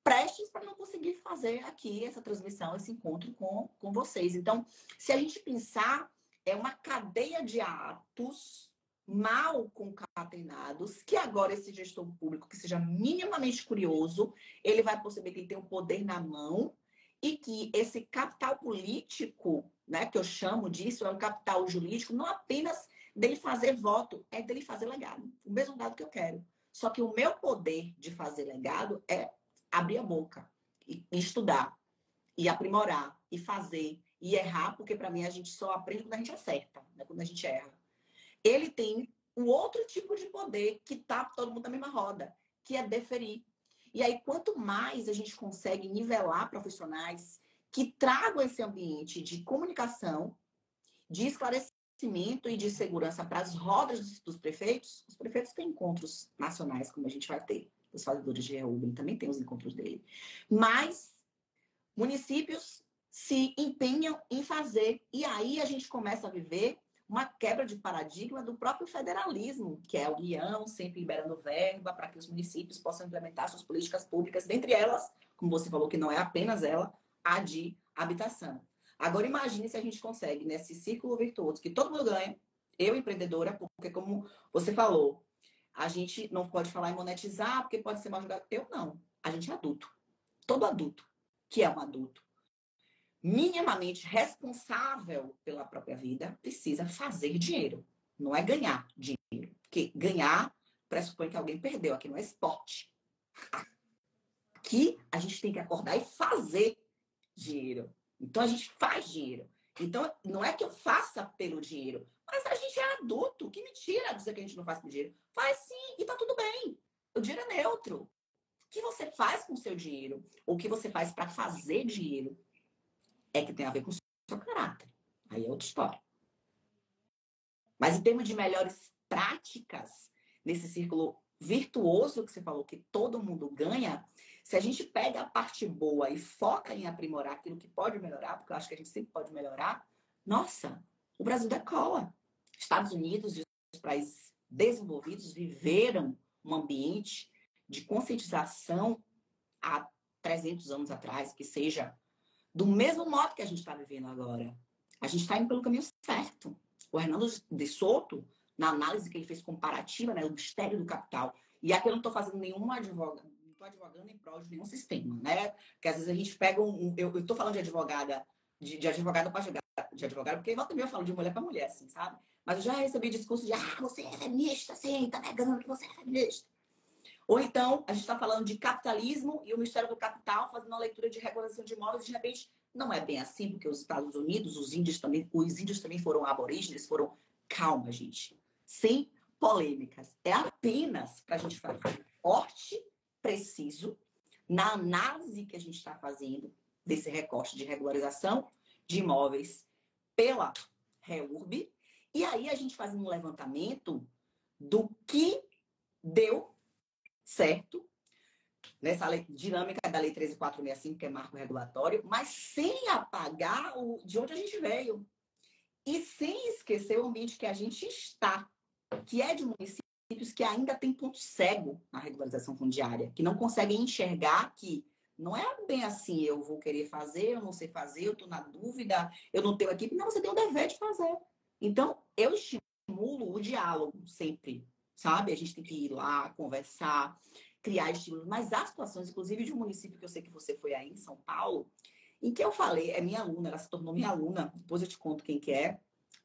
prestes para não conseguir fazer aqui essa transmissão, esse encontro com, com vocês. Então, se a gente pensar, é uma cadeia de atos mal concatenados, que agora esse gestor público que seja minimamente curioso, ele vai perceber que ele tem um poder na mão e que esse capital político, né, que eu chamo disso, é um capital jurídico, não apenas dele fazer voto, é dele fazer legado. O mesmo dado que eu quero. Só que o meu poder de fazer legado é abrir a boca e, estudar e aprimorar e fazer e errar, porque para mim a gente só aprende quando a gente acerta, né? quando a gente erra. Ele tem um outro tipo de poder que tá todo mundo na mesma roda, que é deferir. E aí, quanto mais a gente consegue nivelar profissionais que tragam esse ambiente de comunicação, de esclarecimento e de segurança para as rodas dos, prefeitos, os prefeitos têm encontros nacionais, como a gente vai ter. Os fazedores de reúben também têm os encontros dele. Mas municípios se empenham em fazer. E aí a gente começa a viver uma quebra de paradigma do próprio federalismo, que é a União sempre liberando verba para que os municípios possam implementar suas políticas públicas, dentre elas, como você falou que não é apenas ela, a de habitação. Agora imagine se a gente consegue, nesse círculo virtuoso, que todo mundo ganha, eu empreendedora, porque como você falou, a gente não pode falar em monetizar, porque pode ser mal jogado. Eu não. A gente é adulto. Todo adulto que é um adulto minimamente responsável pela própria vida, precisa fazer dinheiro. Não é ganhar dinheiro. Porque ganhar pressupõe que alguém perdeu. Aqui não é esporte. Aqui a gente tem que acordar e fazer dinheiro. Então a gente faz dinheiro. Então não é que eu faça pelo dinheiro, mas a gente é adulto. Que mentira dizer que a gente não faz pelo dinheiro. Faz sim, e tá tudo bem. O dinheiro é neutro. O que você faz com o seu dinheiro? Ou o que você faz para fazer dinheiro? é que tem a ver com o seu caráter. Aí é outra história. Mas em termos de melhores práticas, nesse círculo virtuoso que você falou que todo mundo ganha, se a gente pega a parte boa e foca em aprimorar aquilo que pode melhorar, porque eu acho que a gente sempre pode melhorar, nossa, o Brasil decola. Estados Unidos e os países desenvolvidos viveram um ambiente de conscientização há 300 anos atrás, que seja do mesmo modo que a gente está vivendo agora. A gente está indo pelo caminho certo. O Hernando de Soto, na análise que ele fez comparativa, né, o mistério do capital, e aqui eu não estou fazendo nenhum advogado, não estou advogando em prol de nenhum sistema, né? Porque às vezes a gente pega um. eu estou falando de advogada, de, de advogada para de advogado, porque volta também eu falo de mulher para mulher, assim, sabe? Mas eu já recebi discurso de ah, você é feminista, sim, tá negando que você é feminista. Ou então, a gente está falando de capitalismo e o Ministério do Capital fazendo uma leitura de regulação de imóveis, de repente, não é bem assim, porque os Estados Unidos, os índios também, os índios também foram aborígenes, foram. Calma, gente. Sem polêmicas. É apenas para a gente fazer corte preciso na análise que a gente está fazendo desse recorte de regularização de imóveis pela REURB. E aí a gente faz um levantamento do que deu certo? Nessa lei, dinâmica da Lei 13465, que é marco regulatório, mas sem apagar o, de onde a gente veio. E sem esquecer o ambiente que a gente está, que é de municípios que ainda tem ponto cego na regularização fundiária, que não conseguem enxergar que não é bem assim, eu vou querer fazer, eu não sei fazer, eu estou na dúvida, eu não tenho equipe. Não, você tem o dever de fazer. Então, eu estimulo o diálogo sempre sabe? A gente tem que ir lá, conversar, criar estímulos. Mas há situações, inclusive de um município que eu sei que você foi aí, em São Paulo, em que eu falei, é minha aluna, ela se tornou minha aluna, depois eu te conto quem que é,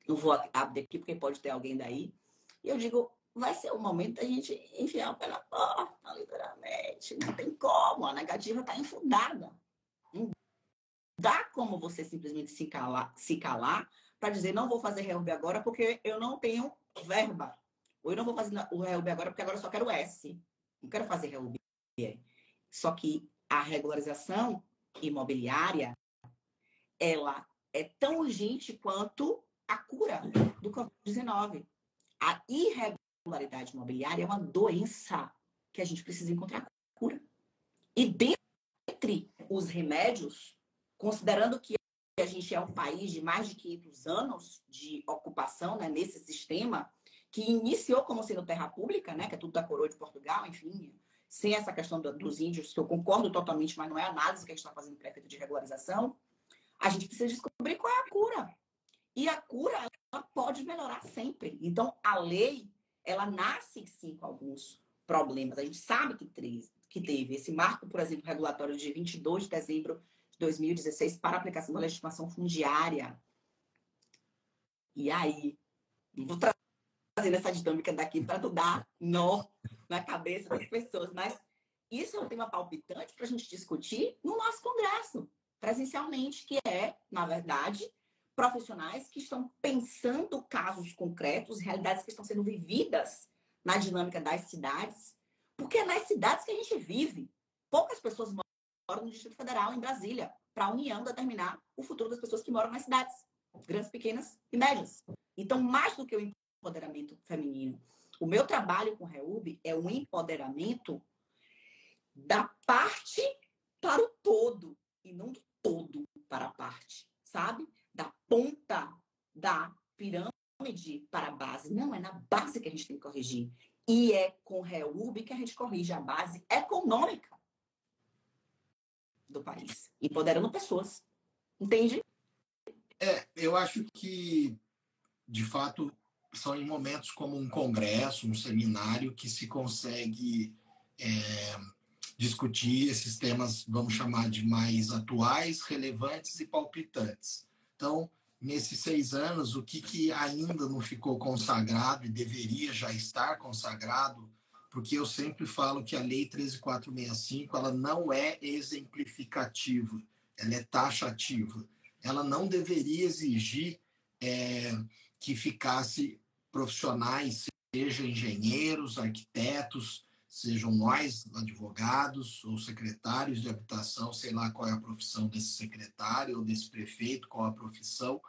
não vou abrir aqui porque pode ter alguém daí. E eu digo, vai ser o momento da gente enfiar na porta, literalmente. Não tem como, a negativa está infundada. Não dá como você simplesmente se calar, se calar para dizer, não vou fazer reúbe agora porque eu não tenho verba. Ou eu não vou fazer o REUB agora, porque agora eu só quero S. Não quero fazer REUB. Só que a regularização imobiliária, ela é tão urgente quanto a cura do Covid-19. A irregularidade imobiliária é uma doença que a gente precisa encontrar cura. E dentre os remédios, considerando que a gente é um país de mais de 500 anos de ocupação né, nesse sistema, que iniciou como sendo terra pública, né, que é tudo da coroa de Portugal, enfim, sem essa questão do, dos índios, que eu concordo totalmente, mas não é análise que a gente está fazendo para efeito de regularização, a gente precisa descobrir qual é a cura. E a cura ela pode melhorar sempre. Então, a lei, ela nasce sim com alguns problemas. A gente sabe que, que teve esse marco, por exemplo, regulatório de 22 de dezembro de 2016 para aplicação da legislação fundiária. E aí, vou trazer essa dinâmica daqui para tu dar nó na cabeça das pessoas, mas isso é um tema palpitante para a gente discutir no nosso congresso, presencialmente, que é, na verdade, profissionais que estão pensando casos concretos, realidades que estão sendo vividas na dinâmica das cidades, porque é nas cidades que a gente vive. Poucas pessoas moram no Distrito Federal, em Brasília, para a União determinar o futuro das pessoas que moram nas cidades, grandes, pequenas e médias. Então, mais do que o empoderamento feminino, o meu trabalho com o REUB é um empoderamento da parte para o todo e não do todo para a parte, sabe? Da ponta da pirâmide para a base. Não, é na base que a gente tem que corrigir. E é com o REUB que a gente corrige a base econômica do país, empoderando pessoas. Entende? É, eu acho que, de fato, são em momentos como um congresso, um seminário, que se consegue é, discutir esses temas, vamos chamar de mais atuais, relevantes e palpitantes. Então, nesses seis anos, o que, que ainda não ficou consagrado e deveria já estar consagrado, porque eu sempre falo que a Lei 13465 ela não é exemplificativa, ela é taxativa. Ela não deveria exigir é, que ficasse profissionais, seja engenheiros, arquitetos, sejam nós advogados ou secretários de habitação, sei lá qual é a profissão desse secretário ou desse prefeito, qual a profissão.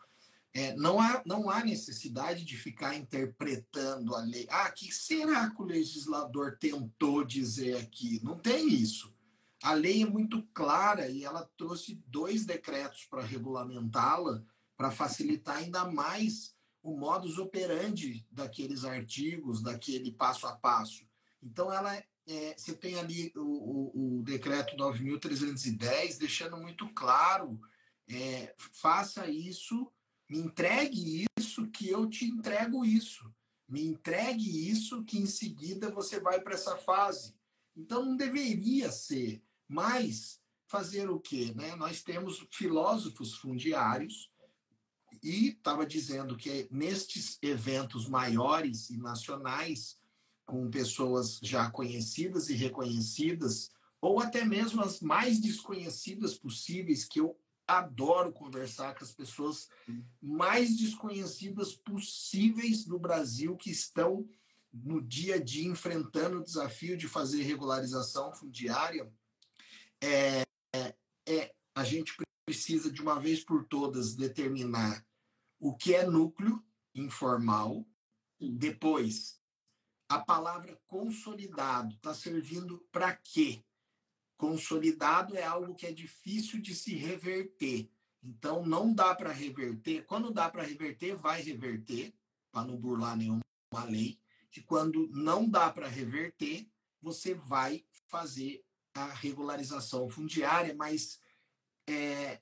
É, não, há, não há necessidade de ficar interpretando a lei. Ah, que será que o legislador tentou dizer aqui? Não tem isso. A lei é muito clara e ela trouxe dois decretos para regulamentá-la, para facilitar ainda mais o modus operandi daqueles artigos, daquele passo a passo. Então, ela é, você tem ali o, o, o decreto 9.310 deixando muito claro: é, faça isso, me entregue isso, que eu te entrego isso. Me entregue isso, que em seguida você vai para essa fase. Então, não deveria ser, mas fazer o quê? Né? Nós temos filósofos fundiários e estava dizendo que nestes eventos maiores e nacionais, com pessoas já conhecidas e reconhecidas, ou até mesmo as mais desconhecidas possíveis, que eu adoro conversar com as pessoas mais desconhecidas possíveis no Brasil que estão no dia a dia enfrentando o desafio de fazer regularização fundiária. É, é, é a gente precisa de uma vez por todas determinar o que é núcleo informal, depois a palavra consolidado está servindo para quê? Consolidado é algo que é difícil de se reverter. Então, não dá para reverter. Quando dá para reverter, vai reverter, para não burlar nenhuma lei. E quando não dá para reverter, você vai fazer a regularização fundiária, mas é,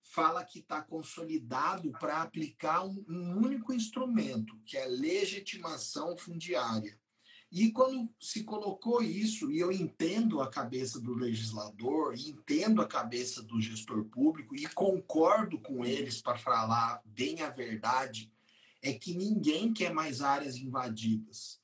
fala que está consolidado para aplicar um, um único instrumento, que é legitimação fundiária. E quando se colocou isso, e eu entendo a cabeça do legislador, entendo a cabeça do gestor público, e concordo com eles para falar bem a verdade, é que ninguém quer mais áreas invadidas.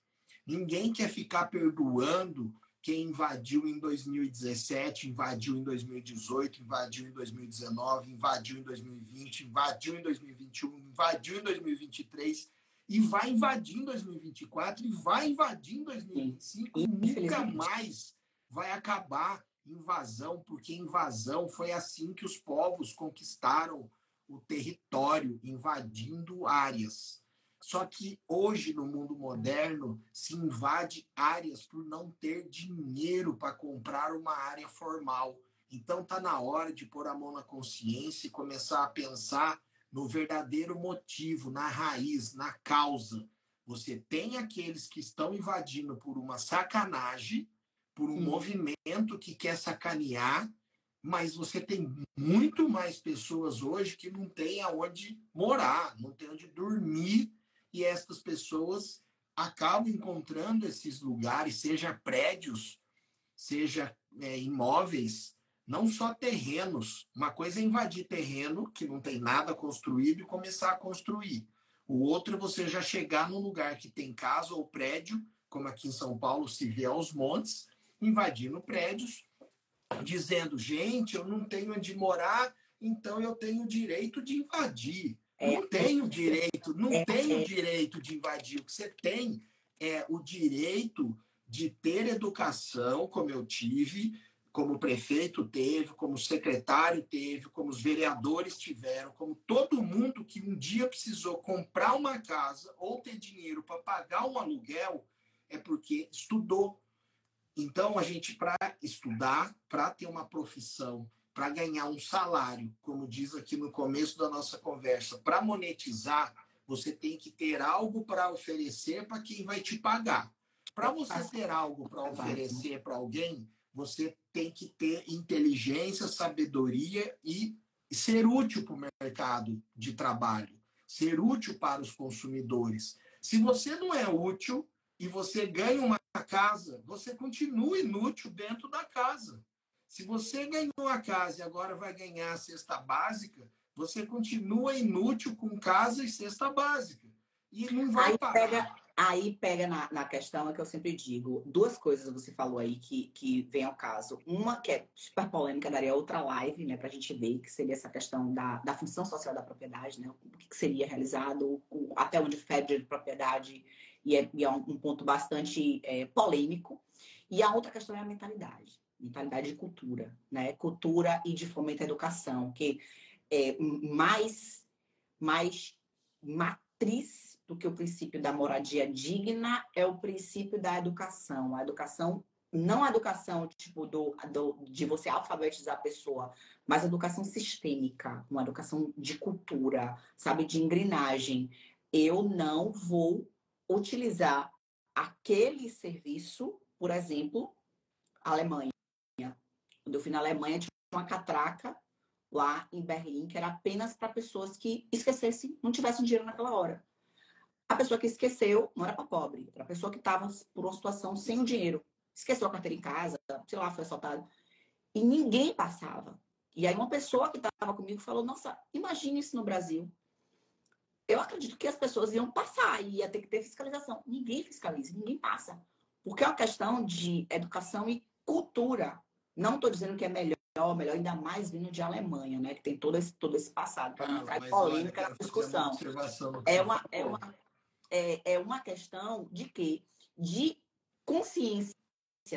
Ninguém quer ficar perdoando quem invadiu em 2017, invadiu em 2018, invadiu em 2019, invadiu em 2020, invadiu em 2021, invadiu em 2023 e vai invadir em 2024 e vai invadir em 2025 e nunca mais vai acabar invasão, porque invasão foi assim que os povos conquistaram o território, invadindo áreas. Só que hoje, no mundo moderno, se invade áreas por não ter dinheiro para comprar uma área formal. Então, está na hora de pôr a mão na consciência e começar a pensar no verdadeiro motivo, na raiz, na causa. Você tem aqueles que estão invadindo por uma sacanagem, por um hum. movimento que quer sacanear, mas você tem muito mais pessoas hoje que não têm aonde morar, não tem onde dormir e estas pessoas acabam encontrando esses lugares, seja prédios, seja é, imóveis, não só terrenos. Uma coisa é invadir terreno que não tem nada construído e começar a construir. O outro é você já chegar num lugar que tem casa ou prédio, como aqui em São Paulo se vê aos montes, invadindo prédios, dizendo, gente, eu não tenho onde morar, então eu tenho o direito de invadir. É. Não tenho direito, não é. tenho direito de invadir. O que você tem é o direito de ter educação, como eu tive, como o prefeito teve, como o secretário teve, como os vereadores tiveram, como todo mundo que um dia precisou comprar uma casa ou ter dinheiro para pagar um aluguel, é porque estudou. Então, a gente, para estudar, para ter uma profissão, para ganhar um salário, como diz aqui no começo da nossa conversa, para monetizar, você tem que ter algo para oferecer para quem vai te pagar. Para você ter algo para oferecer para alguém, você tem que ter inteligência, sabedoria e ser útil para o mercado de trabalho, ser útil para os consumidores. Se você não é útil e você ganha uma casa, você continua inútil dentro da casa. Se você ganhou a casa e agora vai ganhar a cesta básica, você continua inútil com casa e cesta básica. E não vai Aí parar. Pega Aí pega na, na questão é que eu sempre digo, duas coisas você falou aí que, que vem ao caso. Uma que é super polêmica, daria outra live, né, para a gente ver, que seria essa questão da, da função social da propriedade, né? O que, seria realizado, o, até onde fede de propriedade, e é, e é um, um, ponto bastante é, polêmico. E a outra questão é a mentalidade, mentalidade de cultura, né? Cultura e de fomento à educação, que é mais, mais matriz do que o princípio da moradia digna é o princípio da educação. A educação, não a educação tipo do, do de você alfabetizar a pessoa, mas a educação sistêmica, uma educação de cultura, sabe, de engrenagem. Eu não vou utilizar aquele serviço, por exemplo, Alemanha. Quando eu fui na Alemanha, tinha uma catraca lá em Berlim, que era apenas para pessoas que esquecessem, não tivessem dinheiro naquela hora. A pessoa que esqueceu não era para pobre, era a pessoa que estava por uma situação sem o dinheiro. Esqueceu a carteira em casa, sei lá, foi assaltado. E ninguém passava. E aí uma pessoa que estava comigo falou: Nossa, imagine isso no Brasil. Eu acredito que as pessoas iam passar e ia ter que ter fiscalização. Ninguém fiscaliza, ninguém passa. Porque é uma questão de educação e cultura. Não estou dizendo que é melhor, melhor ainda mais vindo de Alemanha, né? Que tem todo esse, todo esse passado, para não ah, polêmica na discussão. É uma, é uma, é, é uma questão de quê? De consciência,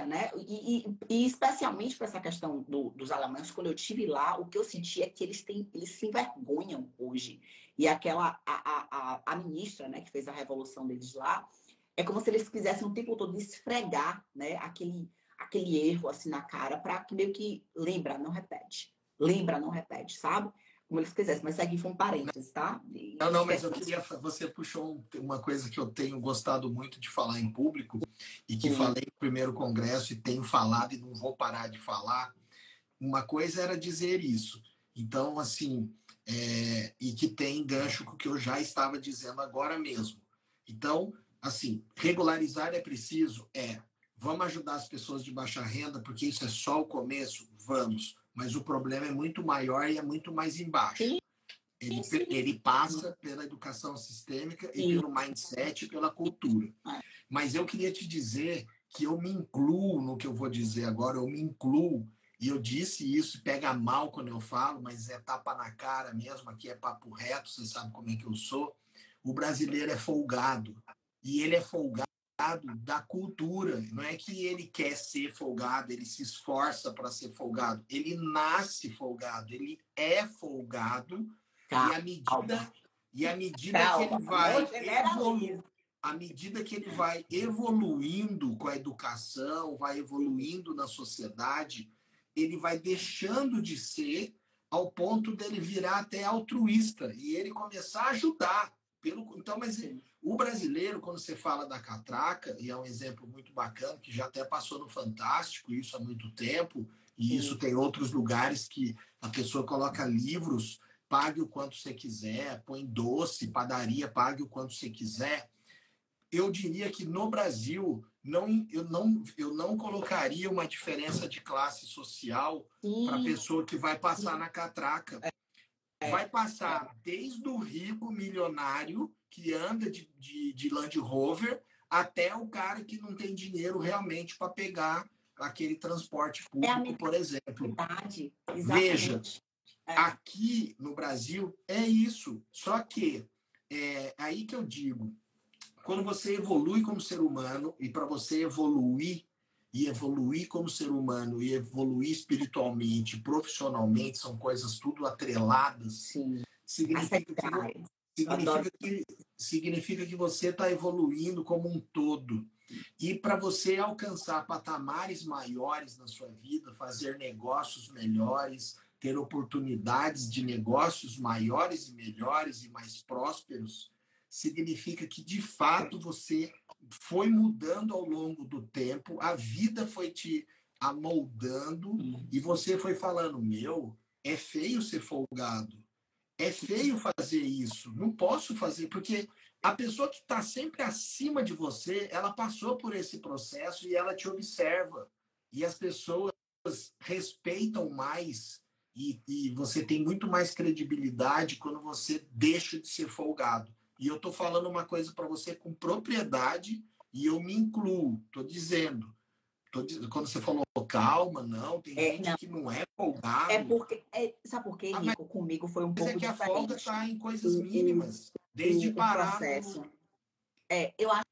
né? E, e, e especialmente para essa questão do, dos alemães, quando eu tive lá, o que eu senti é que eles têm, eles se envergonham hoje. E aquela a, a, a ministra, né, que fez a revolução deles lá, é como se eles quisessem o tempo todo esfregar, né, aquele aquele erro assim na cara para que meio que lembra, não repete. Lembra, não repete, sabe? Como eles quisessem, mas aqui foi um parênteses, tá? E não, não, mas eu queria. Você puxou uma coisa que eu tenho gostado muito de falar em público e que Sim. falei no primeiro congresso e tenho falado e não vou parar de falar. Uma coisa era dizer isso. Então, assim, é, e que tem gancho com o que eu já estava dizendo agora mesmo. Então, assim, regularizar é preciso? É. Vamos ajudar as pessoas de baixa renda, porque isso é só o começo? Vamos mas o problema é muito maior e é muito mais embaixo. Sim. Ele, sim, ele passa pela educação sistêmica e pelo mindset, pela cultura. É. Mas eu queria te dizer que eu me incluo no que eu vou dizer agora, eu me incluo, e eu disse isso, pega mal quando eu falo, mas é tapa na cara mesmo, aqui é papo reto, você sabe como é que eu sou. O brasileiro é folgado, e ele é folgado da cultura. Não é que ele quer ser folgado, ele se esforça para ser folgado. Ele nasce folgado, ele é folgado. Calma. E à medida, e à medida Calma. que ele vai evoluindo, à medida que ele vai evoluindo com a educação, vai evoluindo na sociedade, ele vai deixando de ser ao ponto dele virar até altruísta e ele começar a ajudar. Pelo, então, mas o brasileiro, quando você fala da catraca, e é um exemplo muito bacana, que já até passou no Fantástico, isso há muito tempo, e isso tem outros lugares que a pessoa coloca livros, pague o quanto você quiser, põe doce, padaria, pague o quanto você quiser. eu diria que no Brasil não, eu, não, eu não colocaria uma diferença de classe social para a pessoa que vai passar na catraca. É. Vai passar desde o rico milionário que anda de, de, de Land Rover até o cara que não tem dinheiro realmente para pegar aquele transporte é público, é por exemplo. Verdade. Veja, é. aqui no Brasil é isso. Só que é aí que eu digo, quando você evolui como ser humano, e para você evoluir, e evoluir como ser humano, e evoluir espiritualmente, profissionalmente, são coisas tudo atreladas. Sim. Significa que, significa que, significa que você está evoluindo como um todo. E para você alcançar patamares maiores na sua vida, fazer negócios melhores, ter oportunidades de negócios maiores e melhores e mais prósperos, significa que de fato você foi mudando ao longo do tempo, a vida foi te amoldando uhum. e você foi falando: meu, é feio ser folgado, é feio fazer isso, não posso fazer, porque a pessoa que está sempre acima de você, ela passou por esse processo e ela te observa. E as pessoas respeitam mais e, e você tem muito mais credibilidade quando você deixa de ser folgado. E eu estou falando uma coisa para você com propriedade e eu me incluo. Estou dizendo. Tô dizendo. Quando você falou calma, não, tem é, gente não. que não é folgado. É porque. É, sabe por quê, ah, Rico? Comigo foi um pouco é que diferente. a folga está em coisas mínimas. Desde parar. No... É, eu acho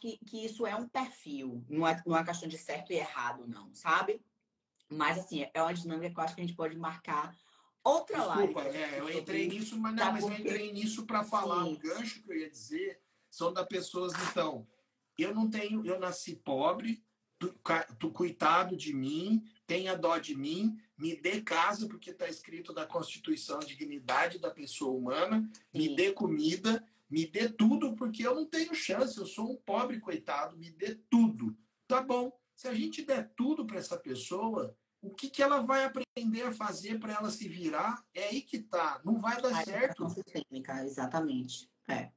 que, que isso é um perfil. Não é, não é questão de certo e errado, não, sabe? Mas, assim, é uma dinâmica que eu acho que a gente pode marcar outra Desculpa, live. É, eu entrei nisso, mas, não, tá mas eu entrei nisso para falar. Sim. O gancho que eu ia dizer são da pessoas, então, eu não tenho, eu nasci pobre, tu, tu coitado de mim, tenha dó de mim, me dê casa, porque está escrito na Constituição a dignidade da pessoa humana, me dê comida, me dê tudo, porque eu não tenho chance, eu sou um pobre coitado, me dê tudo. Tá bom. Se a gente der tudo para essa pessoa, o que, que ela vai aprender a fazer para ela se virar? É aí que tá. Não vai dar a certo. Sistêmica, exatamente. É.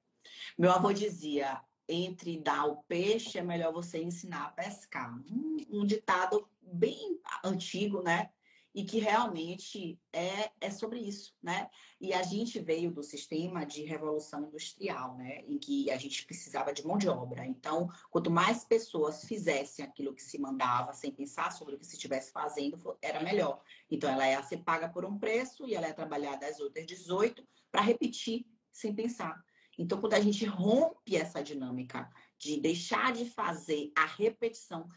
Meu avô dizia: entre dar o peixe é melhor você ensinar a pescar. Um, um ditado bem antigo, né? E que realmente é, é sobre isso, né? E a gente veio do sistema de revolução industrial, né? Em que a gente precisava de mão de obra. Então, quanto mais pessoas fizessem aquilo que se mandava, sem pensar sobre o que se estivesse fazendo, era melhor. Então, ela ia ser paga por um preço e ela ia trabalhar das outras 18 para repetir sem pensar. Então, quando a gente rompe essa dinâmica de deixar de fazer a repetição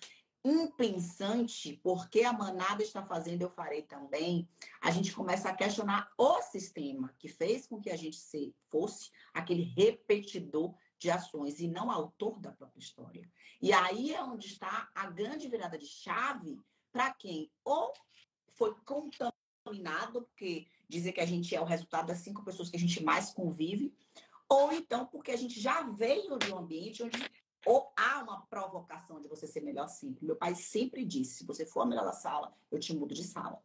impensante, porque a manada está fazendo, eu farei também, a gente começa a questionar o sistema que fez com que a gente se, fosse aquele repetidor de ações e não autor da própria história. E aí é onde está a grande virada de chave para quem ou foi contaminado, porque dizer que a gente é o resultado das cinco pessoas que a gente mais convive, ou então porque a gente já veio de um ambiente onde ou há uma provocação de você ser melhor sempre. Meu pai sempre disse: se você for a melhor da sala, eu te mudo de sala.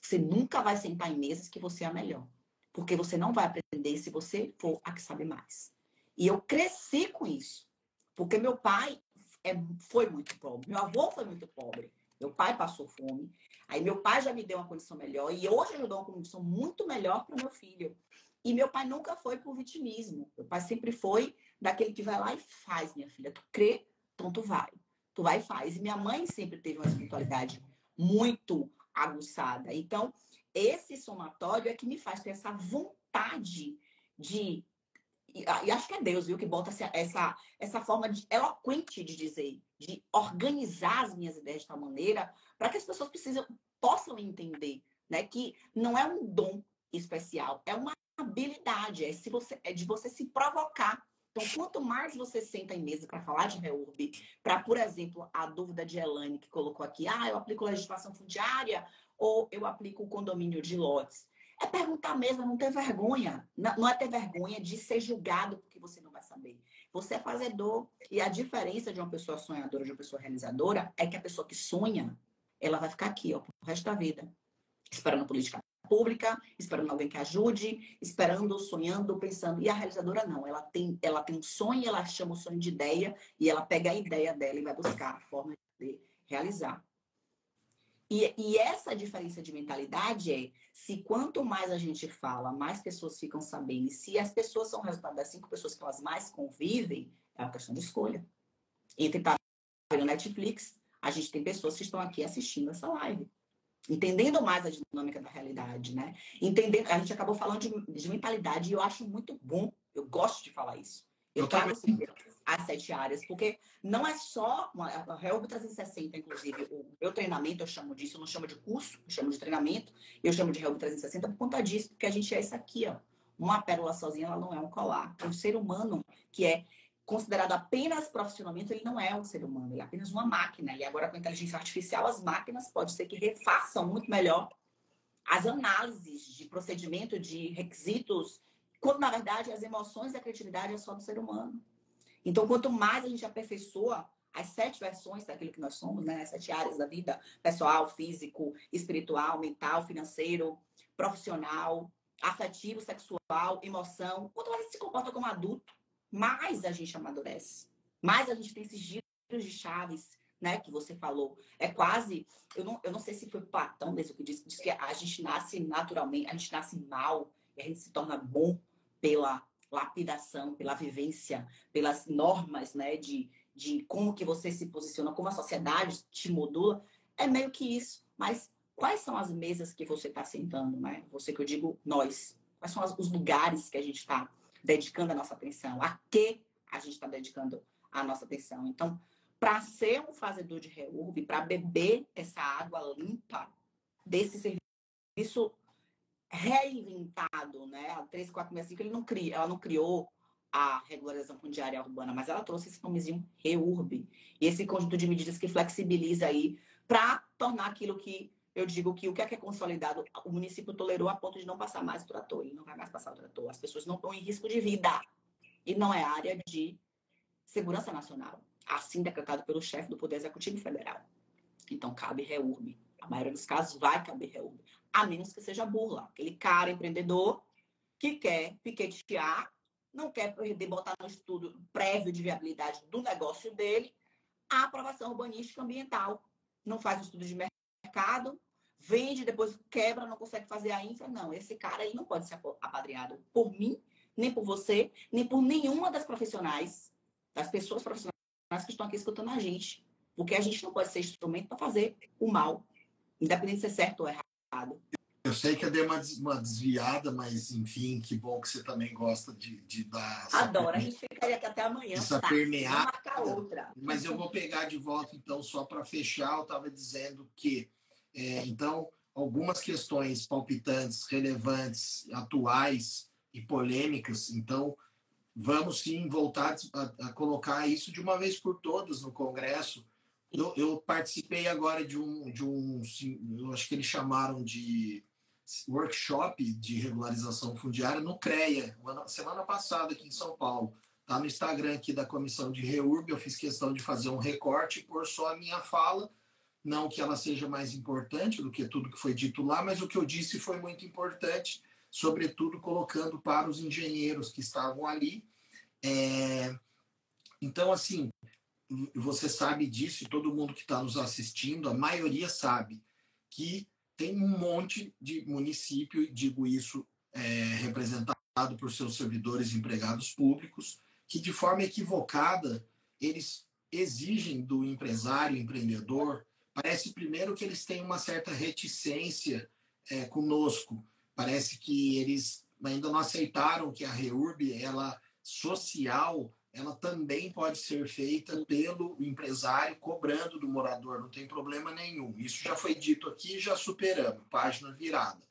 Você nunca vai sentar em mesas que você é a melhor. Porque você não vai aprender se você for a que sabe mais. E eu cresci com isso. Porque meu pai é, foi muito pobre. Meu avô foi muito pobre. Meu pai passou fome. Aí meu pai já me deu uma condição melhor. E hoje eu dou uma condição muito melhor para meu filho. E meu pai nunca foi por vitimismo. Meu pai sempre foi daquele que vai lá e faz, minha filha. Tu crê, então tu vai. Tu vai e faz. E minha mãe sempre teve uma espiritualidade muito aguçada. Então, esse somatório é que me faz ter essa vontade de. E acho que é Deus, viu, que bota essa, essa, essa forma de, eloquente de dizer, de organizar as minhas ideias de tal maneira para que as pessoas precisam, possam entender né, que não é um dom especial, é uma habilidade, é, se você, é de você se provocar então, quanto mais você senta em mesa para falar de reurb, para, por exemplo, a dúvida de Elane que colocou aqui, ah, eu aplico legislação fundiária ou eu aplico o condomínio de lotes. É perguntar mesmo, não ter vergonha. Não é ter vergonha de ser julgado porque você não vai saber. Você é fazedor. E a diferença de uma pessoa sonhadora de uma pessoa realizadora é que a pessoa que sonha, ela vai ficar aqui, ó, pro resto da vida, esperando política pública, esperando alguém que ajude, esperando, sonhando, pensando. E a realizadora não, ela tem, ela tem um sonho, ela chama o sonho de ideia e ela pega a ideia dela e vai buscar a forma de realizar. E, e, essa diferença de mentalidade é se quanto mais a gente fala, mais pessoas ficam sabendo. E se as pessoas são resultado das cinco pessoas que elas mais convivem, é uma questão de escolha. Entre estar no Netflix, a gente tem pessoas que estão aqui assistindo essa live. Entendendo mais a dinâmica da realidade, né? Entendendo, a gente acabou falando de, de mentalidade e eu acho muito bom, eu gosto de falar isso. Eu, eu trago as sete áreas, porque não é só uma, a Help 360, inclusive, o meu treinamento eu chamo disso, eu não chamo de curso, eu chamo de treinamento, eu chamo de Help 360 por conta disso, porque a gente é isso aqui, ó. Uma pérola sozinha, ela não é um colar. Um ser humano que é considerado apenas profissionalmente, ele não é um ser humano, ele é apenas uma máquina. E agora com a inteligência artificial, as máquinas pode ser que refaçam muito melhor as análises de procedimento, de requisitos, quando na verdade as emoções e a criatividade é só do ser humano. Então, quanto mais a gente aperfeiçoa as sete versões daquilo que nós somos, né? As sete áreas da vida, pessoal, físico, espiritual, mental, financeiro, profissional, afetivo, sexual, emoção. Quanto mais a gente se comporta como adulto, mais a gente amadurece. Mais a gente tem esses giros de chaves, né? Que você falou. É quase. Eu não, eu não sei se foi Platão mesmo que disse, disse que a gente nasce naturalmente, a gente nasce mal e a gente se torna bom pela lapidação, pela vivência, pelas normas, né, de, de como que você se posiciona, como a sociedade te modula, é meio que isso. Mas quais são as mesas que você está sentando, né? Você que eu digo nós. Quais são os lugares que a gente está dedicando a nossa atenção? A que a gente está dedicando a nossa atenção? Então, para ser um fazedor de reurb, para beber essa água limpa desse serviço reinventado, né? A 3465, ele não cria, ela não criou a regularização fundiária urbana, mas ela trouxe esse nomezinho REURB. E esse conjunto de medidas que flexibiliza aí para tornar aquilo que eu digo que o que é que é consolidado, o município tolerou a ponto de não passar mais o trator, ele não vai mais passar o trator. As pessoas não estão em risco de vida. E não é área de segurança nacional, assim decretado pelo chefe do Poder Executivo Federal. Então, cabe REURB. A maioria dos casos vai caber REURB a menos que seja burla. Aquele cara empreendedor que quer piquetear, não quer botar no estudo prévio de viabilidade do negócio dele a aprovação urbanística ambiental. Não faz estudo de mercado, vende, depois quebra, não consegue fazer a infra. Não, esse cara ele não pode ser apadreado por mim, nem por você, nem por nenhuma das profissionais, das pessoas profissionais que estão aqui escutando a gente. Porque a gente não pode ser instrumento para fazer o mal, independente de ser certo ou errado. Eu sei que eu dei uma, uma desviada, mas enfim, que bom que você também gosta de, de dar. Adoro, a gente ficaria aqui até amanhã. Essa tá? permear. outra. Mas eu vou pegar de volta, então, só para fechar, eu estava dizendo que, é, então, algumas questões palpitantes, relevantes, atuais e polêmicas, então, vamos sim voltar a, a colocar isso de uma vez por todas no Congresso eu, eu, participei agora de um, de um, eu acho que eles chamaram de workshop de regularização fundiária no CREA, semana passada aqui em São Paulo. Tá no Instagram aqui da comissão de REURB, eu fiz questão de fazer um recorte por só a minha fala, não que ela seja mais importante do que tudo que foi dito lá, mas o que eu disse foi muito importante, sobretudo colocando para os engenheiros que estavam ali. É... Então, assim, você sabe disso, e todo mundo que está nos assistindo, a maioria sabe que tem um monte de município, digo isso é, representado por seus servidores empregados públicos, que de forma equivocada eles exigem do empresário, empreendedor, parece primeiro que eles têm uma certa reticência é, conosco, parece que eles ainda não aceitaram que a REURB, ela social, ela também pode ser feita pelo empresário cobrando do morador, não tem problema nenhum. Isso já foi dito aqui, já superamos, página virada.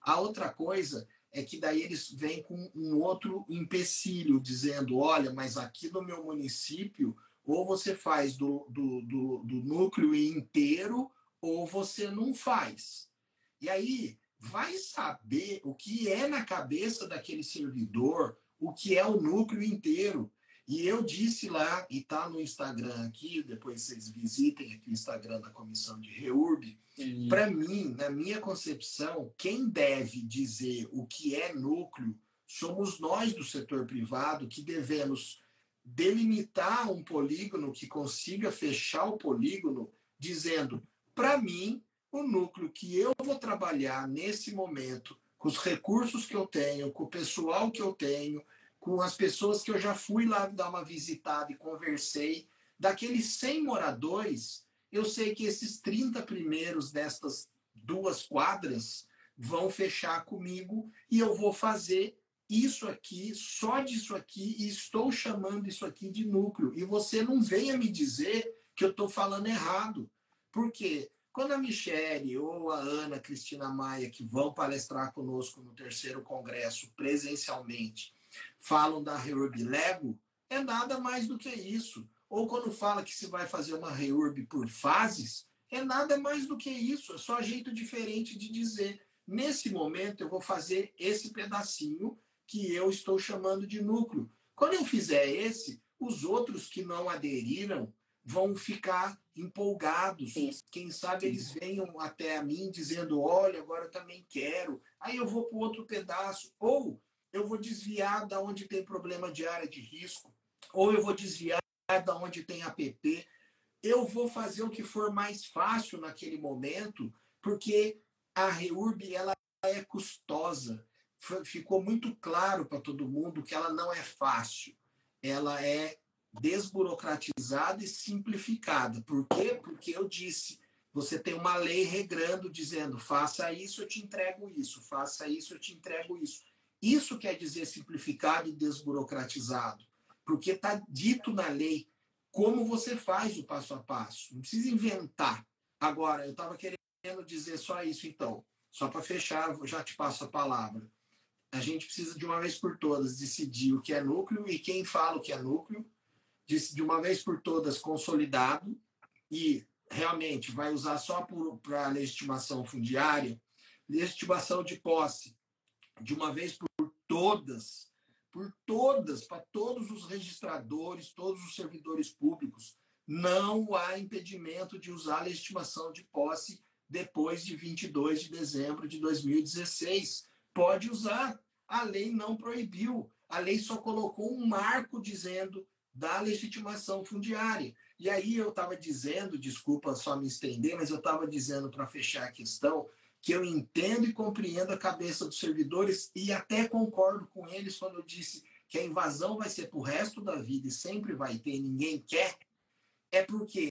A outra coisa é que daí eles vêm com um outro empecilho, dizendo: olha, mas aqui no meu município, ou você faz do, do, do, do núcleo inteiro, ou você não faz. E aí, vai saber o que é na cabeça daquele servidor, o que é o núcleo inteiro E eu disse lá, e está no Instagram aqui, depois vocês visitem aqui o Instagram da Comissão de REURB, para mim, na minha concepção, quem deve dizer o que é núcleo somos nós do setor privado que devemos delimitar um polígono que consiga fechar o polígono, dizendo, para mim, o núcleo que eu vou trabalhar nesse momento, com os recursos que eu tenho, com o pessoal que eu tenho, com as pessoas que eu já fui lá dar uma visitada e conversei, daqueles 100 moradores, eu sei que esses 30 primeiros destas duas quadras vão fechar comigo e eu vou fazer isso aqui, só disso aqui, e estou chamando isso aqui de núcleo. E você não venha me dizer que eu estou falando errado. Por quê? Quando a Michele ou a Ana Cristina Maia, que vão palestrar conosco no terceiro congresso presencialmente, falam da Reurb Lego, é nada mais do que isso. Ou quando fala que se vai fazer uma Reurb por fases, é nada mais do que isso. É só jeito diferente de dizer. Nesse momento, eu vou fazer esse pedacinho que eu estou chamando de núcleo. Quando eu fizer esse, os outros que não aderiram vão ficar empolgados. Sim. Quem sabe eles venham até a mim dizendo: olha, agora eu também quero. Aí eu vou para outro pedaço. Ou eu vou desviar da onde tem problema de área de risco. Ou eu vou desviar da onde tem APP. Eu vou fazer o que for mais fácil naquele momento, porque a REURB ela é custosa ficou muito claro para todo mundo que ela não é fácil. Ela é desburocratizada e simplificada. Por quê? Porque eu disse, você tem uma lei regrando dizendo, faça isso, eu te entrego isso, faça isso, eu te entrego isso. Isso quer dizer simplificado e desburocratizado, porque está dito na lei como você faz o passo a passo. Não precisa inventar. Agora, eu estava querendo dizer só isso, então. Só para fechar, já te passo a palavra a gente precisa de uma vez por todas decidir o que é núcleo e quem fala o que é núcleo, de, uma vez por todas consolidado e realmente vai usar só para legitimação fundiária, legitimação de posse, de uma vez por todas, por todas, para todos os registradores, todos os servidores públicos, não há impedimento de usar a legitimação de posse depois de 22 de dezembro de 2016 pode usar. A lei não proibiu. A lei só colocou um marco dizendo da legitimação fundiária. E aí eu estava dizendo, desculpa só me estender, mas eu estava dizendo para fechar a questão que eu entendo e compreendo a cabeça dos servidores e até concordo com eles quando eu disse que a invasão vai ser para o resto da vida e sempre vai ter, ninguém quer, é porque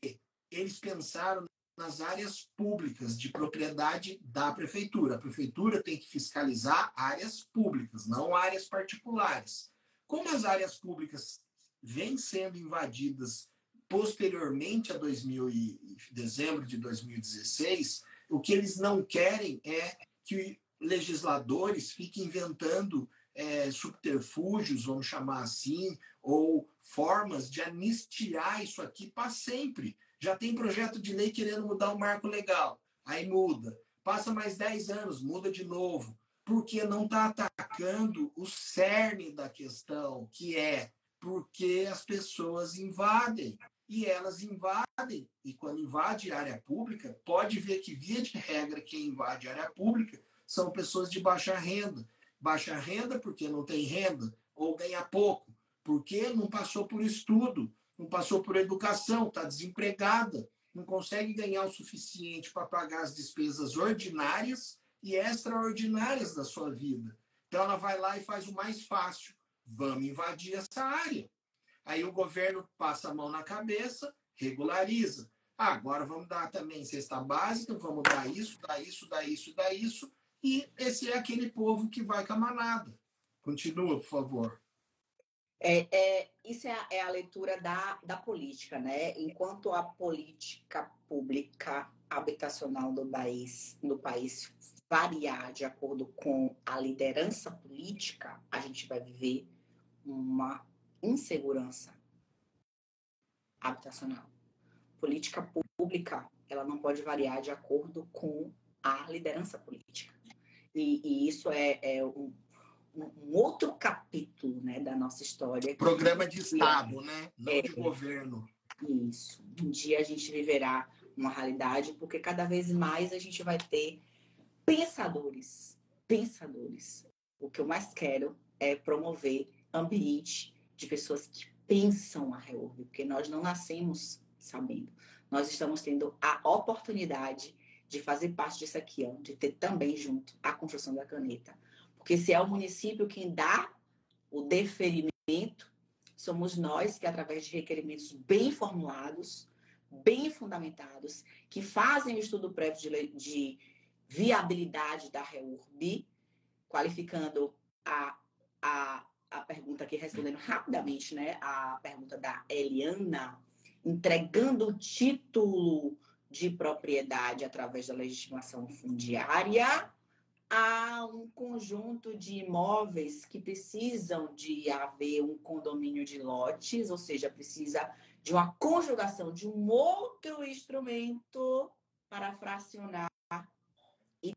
eles pensaram nas áreas públicas de propriedade da prefeitura. A prefeitura tem que fiscalizar áreas públicas, não áreas particulares. Como as áreas públicas vêm sendo invadidas posteriormente a 2000 e dezembro de 2016, o que eles não querem é que legisladores fiquem inventando é, subterfúgios, vamos chamar assim, ou formas de anistiar isso aqui para sempre. Já tem projeto de lei querendo mudar o marco legal. Aí muda. Passa mais 10 anos, muda de novo. Porque não está atacando o cerne da questão, que é porque as pessoas invadem. E elas invadem. E quando invade área pública, pode ver que, via de regra, quem invade área pública são pessoas de baixa renda. Baixa renda porque não tem renda, ou ganha pouco, porque não passou por estudo, não passou por educação, está desempregada, não consegue ganhar o suficiente para pagar as despesas ordinárias e extraordinárias da sua vida. Então ela vai lá e faz o mais fácil. Vamos invadir essa área. Aí o governo passa a mão na cabeça, regulariza. Ah, agora vamos dar também cesta básica, vamos dar isso, dar isso, dar isso, dar isso. E esse é aquele povo que vai com a manada. Continua, por favor. É, é, isso é a, é a, leitura da, da política, né? Enquanto a política pública habitacional do país, no país variar de acordo com a liderança política, a gente vai viver uma insegurança habitacional. Política pública, ela não pode variar de acordo com a liderança política. E, e isso é, é um, um outro capítulo né, da nossa história. Programa de Estado, né? Não é, de governo. Isso. Um dia a gente viverá uma realidade, porque cada vez mais a gente vai ter pensadores, pensadores. O que eu mais quero é promover ambiente de pessoas que pensam a reorg, porque nós não nascemos sabendo. Nós estamos tendo a oportunidade de fazer parte disso aqui, ó, de ter também junto a construção da caneta. Porque se é o município quem dá o deferimento, somos nós que, através de requerimentos bem formulados, bem fundamentados, que fazem o estudo prévio de, de viabilidade da REURB, qualificando a, a, a pergunta aqui, respondendo rapidamente, né? A pergunta da Eliana, entregando o título de propriedade através da legitimação fundiária a um conjunto de imóveis que precisam de haver um condomínio de lotes, ou seja, precisa de uma conjugação de um outro instrumento para fracionar e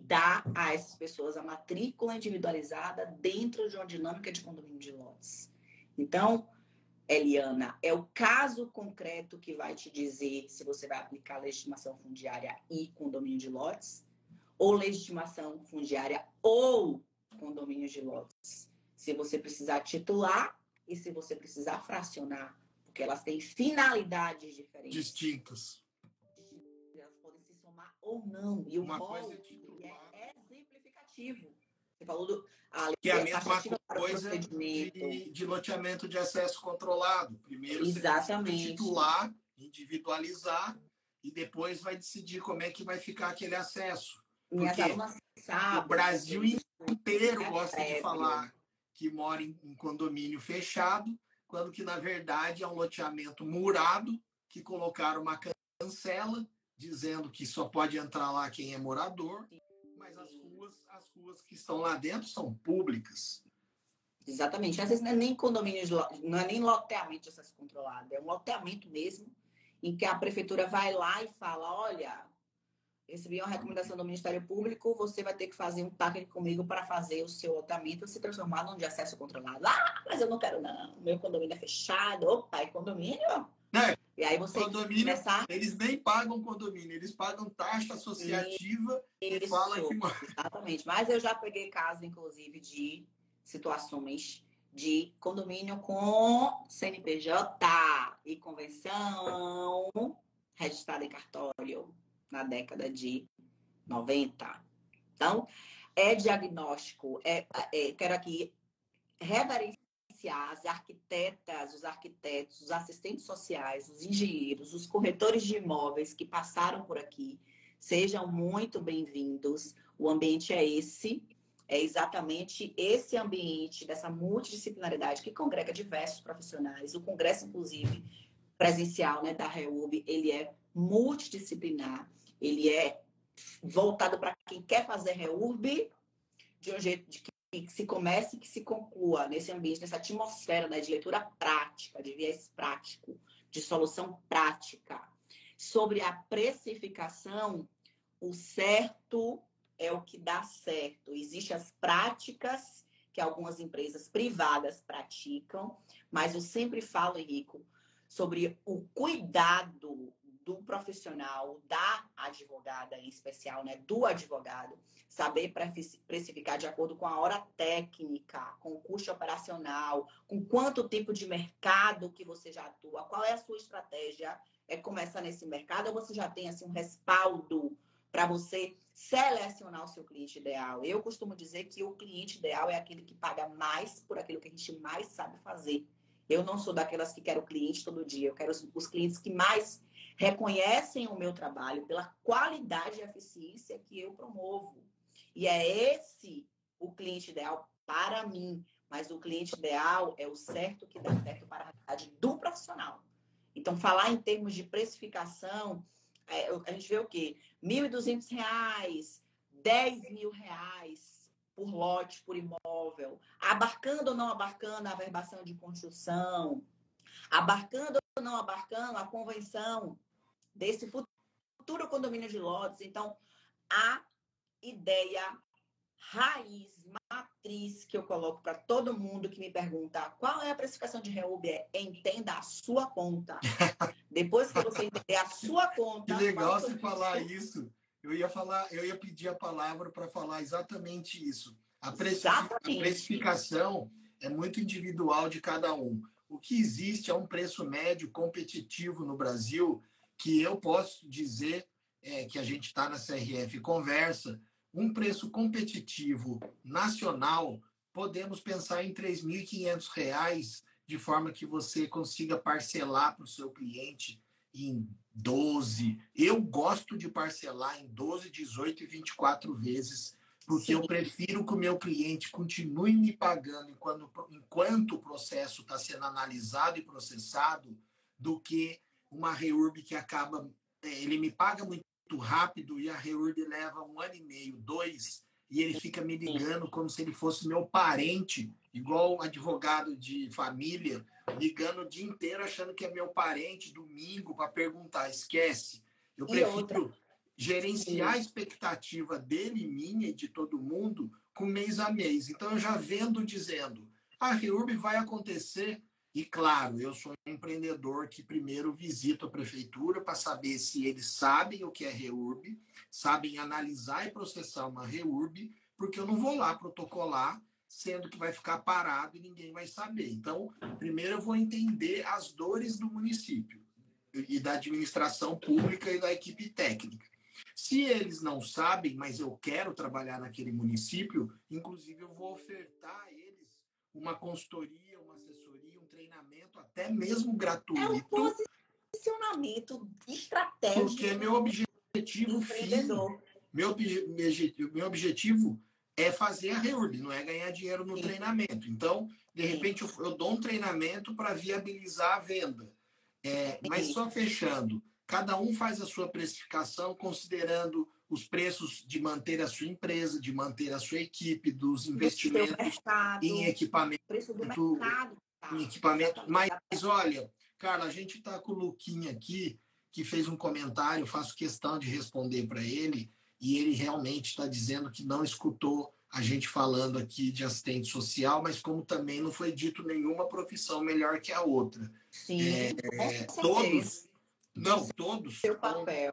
dar a essas pessoas a matrícula individualizada dentro de uma dinâmica de condomínio de lotes. Então, Eliana, é o caso concreto que vai te dizer se você vai aplicar a legitimação fundiária e condomínio de lotes, ou legitimação fundiária ou condomínio de lotes. Se você precisar titular e se você precisar fracionar, porque elas têm finalidades diferentes. Distintas. Elas podem se somar ou não. E o Uma rol é titular. é exemplificativo. Você falou do. A que é a mesma coisa de, de, loteamento de acesso controlado. Primeiro Exatamente. você titular, individualizar, e depois vai decidir como é que vai ficar aquele acesso. Porque sabem, o Brasil inteiro é gosta de falar que mora em, em condomínio fechado, quando que, na verdade, é um loteamento murado, que colocaram uma cancela, dizendo que só pode entrar lá quem é morador mas as ruas, as ruas que estão lá dentro são públicas. Exatamente. Às vezes não é nem condomínio, não é nem loteamento de acesso controlado, é um loteamento mesmo, em que a prefeitura vai lá e fala: olha, recebi uma recomendação do Ministério Público, você vai ter que fazer um técnico comigo para fazer o seu loteamento se transformar num de acesso controlado. Ah, mas eu não quero, não. Meu condomínio é fechado. Opa, é condomínio? É, e aí você condomínio, começar... eles nem pagam condomínio, eles pagam taxa associativa Isso, e fala que Exatamente. Mas eu já peguei caso, inclusive, de situações de condomínio com CNPJ e convenção registrada em cartório na década de 90. Então, é diagnóstico, é, é quero aqui reverenciar as arquitetas, os arquitetos, os assistentes sociais, os engenheiros, os corretores de imóveis que passaram por aqui, sejam muito bem-vindos. O ambiente é esse, é exatamente esse ambiente dessa multidisciplinaridade que congrega diversos profissionais. O congresso, inclusive, presencial né, da REUB, ele é multidisciplinar, ele é voltado para quem quer fazer REURB de um jeito de que se comece e que se conclua nesse ambiente, nessa atmosfera né, de leitura prática, de viés prático, de solução prática. Sobre a precificação, o certo é o que dá certo. Existem as práticas que algumas empresas privadas praticam, mas eu sempre falo, Henrico, sobre o cuidado do profissional, da advogada em especial, né, do advogado, saber precificar de acordo com a hora técnica, com o custo operacional, com quanto tempo de mercado que você já atua, qual é a sua estratégia, é começar nesse mercado ou você já tem assim um respaldo para você selecionar o seu cliente ideal. Eu costumo dizer que o cliente ideal é aquele que paga mais por aquilo que a gente mais sabe fazer. Eu não sou daquelas que quero cliente todo dia, eu quero os, os clientes que mais reconhecem o meu trabalho pela qualidade e eficiência que eu promovo. E é esse o cliente ideal para mim. Mas o cliente ideal é o certo que dá certo para a realidade do profissional. Então, falar em termos de precificação, é, a gente vê o quê? R$ 1.200, R$ mil reais por lote, por imóvel, abarcando ou não abarcando a verbação de construção, abarcando ou não abarcando a convenção desse futuro condomínio de lotes. Então, a ideia raiz, matriz que eu coloco para todo mundo que me pergunta qual é a precificação de Reúbe é entenda a sua conta. Depois que você entender a sua conta. Que legal você falar isso. Eu ia falar, eu ia pedir a palavra para falar exatamente isso. A, precific... a precificação é muito individual de cada um. O que existe é um preço médio competitivo no Brasil que eu posso dizer é, que a gente está na CRF conversa, um preço competitivo nacional, podemos pensar em R$ 3.500, de forma que você consiga parcelar para o seu cliente em 12. Eu gosto de parcelar em 12, 18 e 24 vezes, porque Sim. eu prefiro que o meu cliente continue me pagando enquanto, enquanto o processo está sendo analisado e processado, do que uma reurb que acaba. É, ele me paga muito rápido e a reurb leva um ano e meio, dois, e ele fica me ligando como se ele fosse meu parente, igual advogado de família, ligando o dia inteiro achando que é meu parente, domingo, para perguntar. Esquece. Eu prefiro gerenciar a expectativa dele, minha e de todo mundo com mês a mês. Então eu já vendo dizendo, a reurb vai acontecer e claro, eu sou um empreendedor que primeiro visito a prefeitura para saber se eles sabem o que é REURB, sabem analisar e processar uma REURB, porque eu não vou lá protocolar, sendo que vai ficar parado e ninguém vai saber. Então, primeiro eu vou entender as dores do município e da administração pública e da equipe técnica. Se eles não sabem, mas eu quero trabalhar naquele município, inclusive eu vou ofertar a eles uma consultoria, até mesmo gratuito. É um posicionamento estratégico. Porque meu objetivo fim, meu, meu objetivo é fazer a reurb, não é ganhar dinheiro no Sim. treinamento. Então, de repente, eu, eu dou um treinamento para viabilizar a venda. É, mas só fechando, cada um faz a sua precificação considerando os preços de manter a sua empresa, de manter a sua equipe, dos investimentos mercado, em equipamento. Preço do mercado. Em equipamento. Mas, olha, Carla, a gente está com o Luquinha aqui, que fez um comentário, faço questão de responder para ele, e ele realmente está dizendo que não escutou a gente falando aqui de assistente social, mas como também não foi dito nenhuma profissão melhor que a outra. Sim, é, todos, não, todos. Seu papel.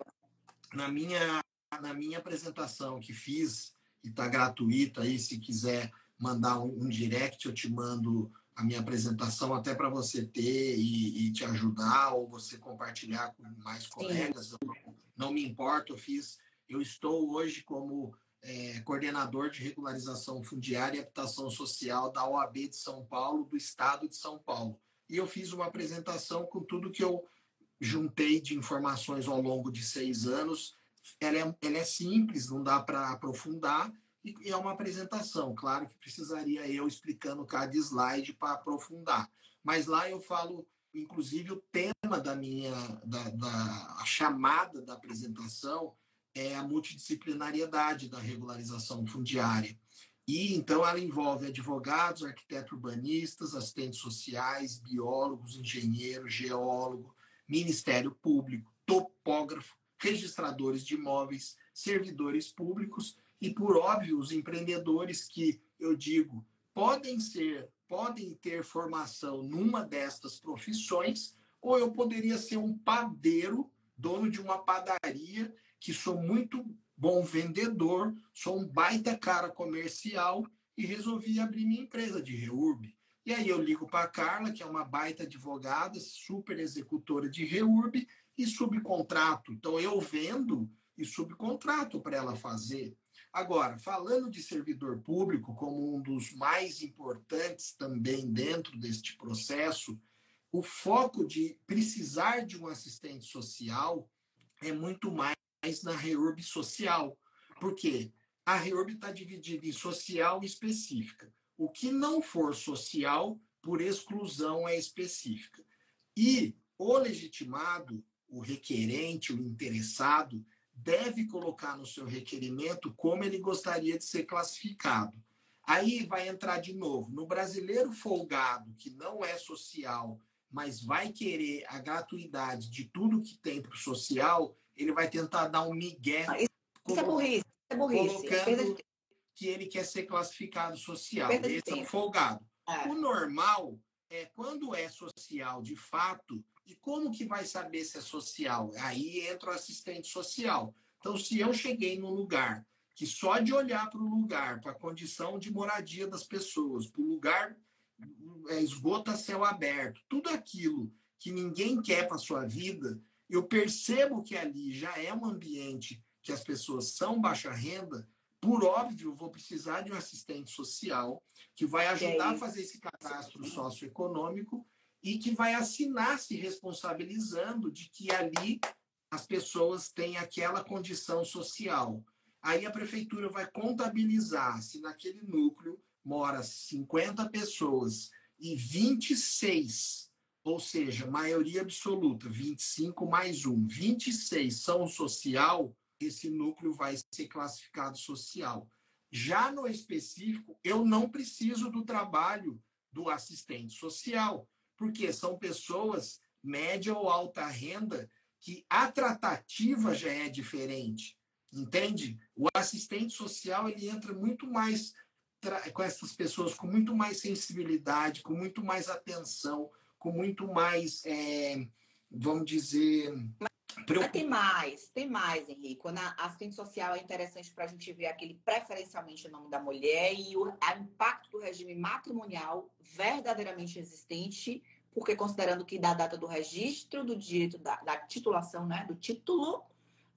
Na minha na minha apresentação que fiz, e está gratuito aí, se quiser mandar um, um, direct, eu te mando a minha apresentação até para você ter e, e, te ajudar, ou você compartilhar com mais colegas. Não, não, me importa, eu fiz. Eu estou hoje como é, coordenador de regularização fundiária e habitação social da OAB de São Paulo, do Estado de São Paulo. E eu fiz uma apresentação com tudo que eu juntei de informações ao longo de seis anos ela é, ela é simples, não dá para aprofundar, e, é uma apresentação. Claro que precisaria eu explicando cada slide para aprofundar. Mas lá eu falo, inclusive, o tema da minha, da, da chamada da apresentação é a multidisciplinariedade da regularização fundiária. E então ela envolve advogados, arquitetos urbanistas, assistentes sociais, biólogos, engenheiros, geólogo, Ministério Público, topógrafo, registradores de imóveis, servidores públicos e, por óbvio, os empreendedores que, eu digo, podem ser, podem ter formação numa destas profissões, ou eu poderia ser um padeiro, dono de uma padaria, que sou muito bom vendedor, sou um baita cara comercial e resolvi abrir minha empresa de reurb. E aí eu ligo para a Carla, que é uma baita advogada, super executora de reurb, e subcontrato. Então, eu vendo e subcontrato para ela fazer. Agora, falando de servidor público como um dos mais importantes também dentro deste processo, o foco de precisar de um assistente social é muito mais na reurb social. Por quê? A reurb está dividida em social e específica. O que não for social, por exclusão, é específica. E o legitimado o requerente, o interessado, deve colocar no seu requerimento como ele gostaria de ser classificado. Aí vai entrar de novo. No brasileiro folgado, que não é social, mas vai querer a gratuidade de tudo que tem para o social, ele vai tentar dar um migué. Ah, isso é burrice. É burrice. Colocando, que ele quer ser classificado social. Esse é o folgado. É. O normal é quando é social de fato, e como que vai saber se é social? Aí entra o assistente social. Então, se eu cheguei num lugar que só de olhar para o lugar, para a condição de moradia das pessoas, para o lugar é, esgoto a céu aberto, tudo aquilo que ninguém quer para sua vida, eu percebo que ali já é um ambiente que as pessoas são baixa renda, por óbvio, vou precisar de um assistente social que vai ajudar a fazer esse cadastro socioeconômico e que vai assinar se responsabilizando de que ali as pessoas têm aquela condição social. Aí a prefeitura vai contabilizar se naquele núcleo mora 50 pessoas e 26, ou seja, maioria absoluta, 25 mais um, 26 são social, esse núcleo vai ser classificado social. Já no específico, eu não preciso do trabalho do assistente social, porque são pessoas média ou alta renda que a tratativa já é diferente, entende? O assistente social ele entra muito mais com essas pessoas com muito mais sensibilidade, com muito mais atenção, com muito mais, é, vamos dizer. Mas tem mais, tem mais, Henrique. Na assistente social é interessante para a gente ver aquele preferencialmente o nome da mulher e o impacto do regime matrimonial verdadeiramente existente, porque considerando que da data do registro do direito da, da titulação, né, do título,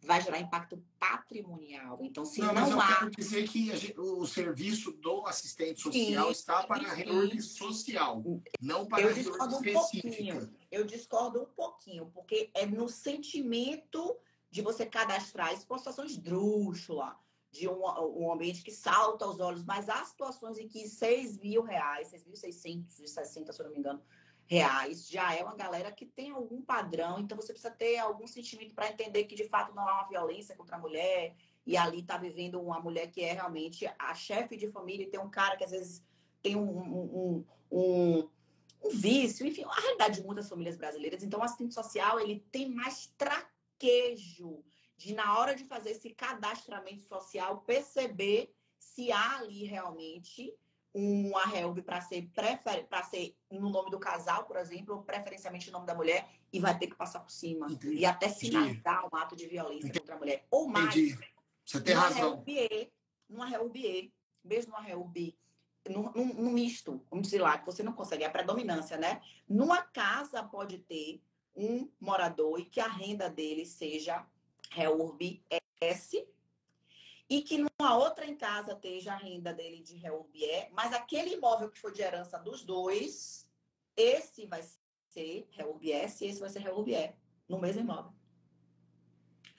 vai gerar impacto patrimonial. Então, se não, não mas há... eu quero dizer que gente, o serviço do assistente social sim, está para a reordem social, não para eu a discordo um pouquinho. Eu discordo um pouquinho, porque é no sentimento de você cadastrar isso por situações drúxula, de um, um ambiente que salta aos olhos, mas há situações em que 6 mil reais, 6.660, se eu não me engano, reais, já é uma galera que tem algum padrão, então você precisa ter algum sentimento para entender que de fato não há uma violência contra a mulher, e ali está vivendo uma mulher que é realmente a chefe de família, e tem um cara que às vezes tem um, um, um, um vício, enfim, a realidade de muitas famílias brasileiras. Então, o assistente social ele tem mais traquejo de, na hora de fazer esse cadastramento social, perceber se há ali realmente uma help para ser para ser no nome do casal, por exemplo, ou preferencialmente no nome da mulher, e vai ter que passar por cima. Entendi. E até sinalizar um ato de violência Entendi. contra a mulher. Ou mais. Entendi. Você tem razão. Help, numa help, mesmo numa num, num, num misto, vamos dizer lá, que você não consegue, é a predominância, né? Numa casa pode ter um morador e que a renda dele seja REURB S e que numa outra em casa esteja a renda dele de Reurbier, mas aquele imóvel que foi de herança dos dois, esse vai ser Reurbier e esse vai ser Reurbier, no mesmo imóvel.